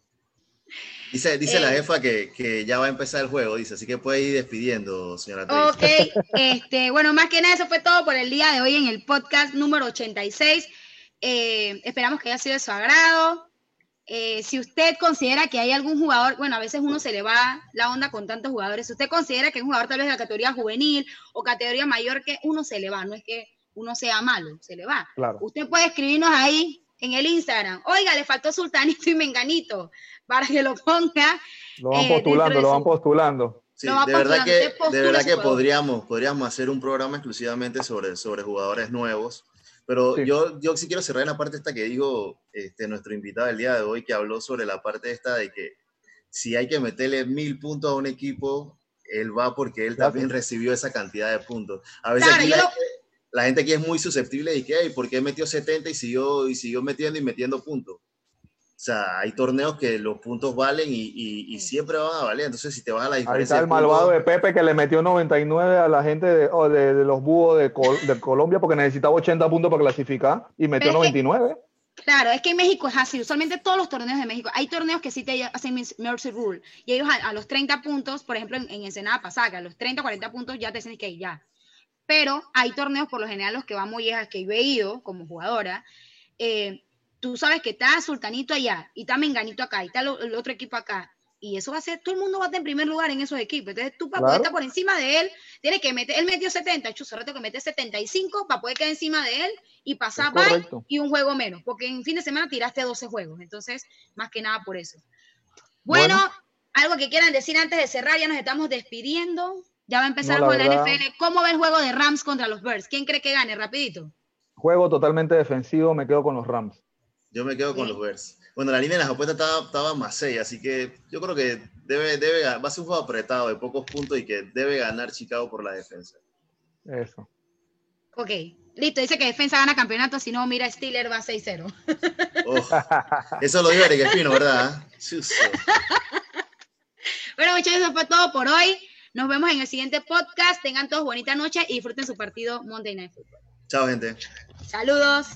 Dice, dice la eh. jefa que, que, ya va a empezar el juego, dice, así que puede ir despidiendo, señora. Ok, este, bueno, más que nada, eso fue todo por el día de hoy en el podcast número 86. Eh, esperamos que haya sido de su agrado. Eh, si usted considera que hay algún jugador, bueno, a veces uno se le va la onda con tantos jugadores, si usted considera que un jugador tal vez de la categoría juvenil o categoría mayor que uno se le va, no es que uno sea malo, se le va. Usted puede escribirnos ahí en el Instagram, oiga, le faltó Sultanito y Menganito, para que lo ponga. Lo van eh, postulando, lo van postulando. Sí, de, verdad que, de verdad que podríamos, podríamos hacer un programa exclusivamente sobre, sobre jugadores nuevos pero yo, yo sí quiero cerrar en la parte esta que dijo este, nuestro invitado del día de hoy, que habló sobre la parte esta de que si hay que meterle mil puntos a un equipo, él va porque él también recibió esa cantidad de puntos. A veces la, gente aquí es muy susceptible de que, hey, ¿por qué metió 70 y siguió, y siguió metiendo y metiendo puntos? O sea, hay torneos que los puntos valen y, siempre van a valer. Entonces, si te vas a la diferencia. Ahí está el malvado de Pepe que le metió 99 a la gente de, de, los búhos de, Colombia porque necesitaba 80 puntos para clasificar y metió 99. claro, es que en México es así. Usualmente todos los torneos de México. Hay torneos que sí te hacen Mercy Rule. Y ellos a, los 30 puntos, por ejemplo, en, en Ensenada Pasaca, a los 30, 40 puntos ya te dicen que ya. Pero hay torneos, por lo general, los que van muy viejas que yo he ido como jugadora. Eh, tú sabes que está Sultanito allá y está Menganito acá y está el otro equipo acá. Y eso va a ser, todo el mundo va a estar en primer lugar en esos equipos. Entonces tú para poder estar por encima de él, tienes que meter, él metió 70, chuzo, rato que mete 75 para poder quedar encima de él y pasar by y un juego menos, porque en fin de semana tiraste 12 juegos. Entonces, más que nada por eso. Bueno, algo que quieran decir antes de cerrar, ya nos estamos despidiendo. Ya va a empezar con la, NFL. ¿Cómo ve el juego de Rams contra los Birds? ¿Quién cree que gane? Rapidito. Juego totalmente defensivo, me quedo con los Rams. Yo me quedo con los Bears. Bueno, la línea de las apuestas estaba, estaba más 6, así que yo creo que debe, debe, va a ser un juego apretado de pocos puntos y que debe ganar Chicago por la defensa. Eso. Ok, listo. Dice que defensa gana campeonato, si no, mira, Steeler va 6-0. eso lo dijo Eric Espino, ¿verdad? bueno, muchachos, eso fue todo por hoy. Nos vemos en el siguiente podcast. Tengan todos bonita noche y disfruten su partido Monday Night Football. Chao, gente. Saludos.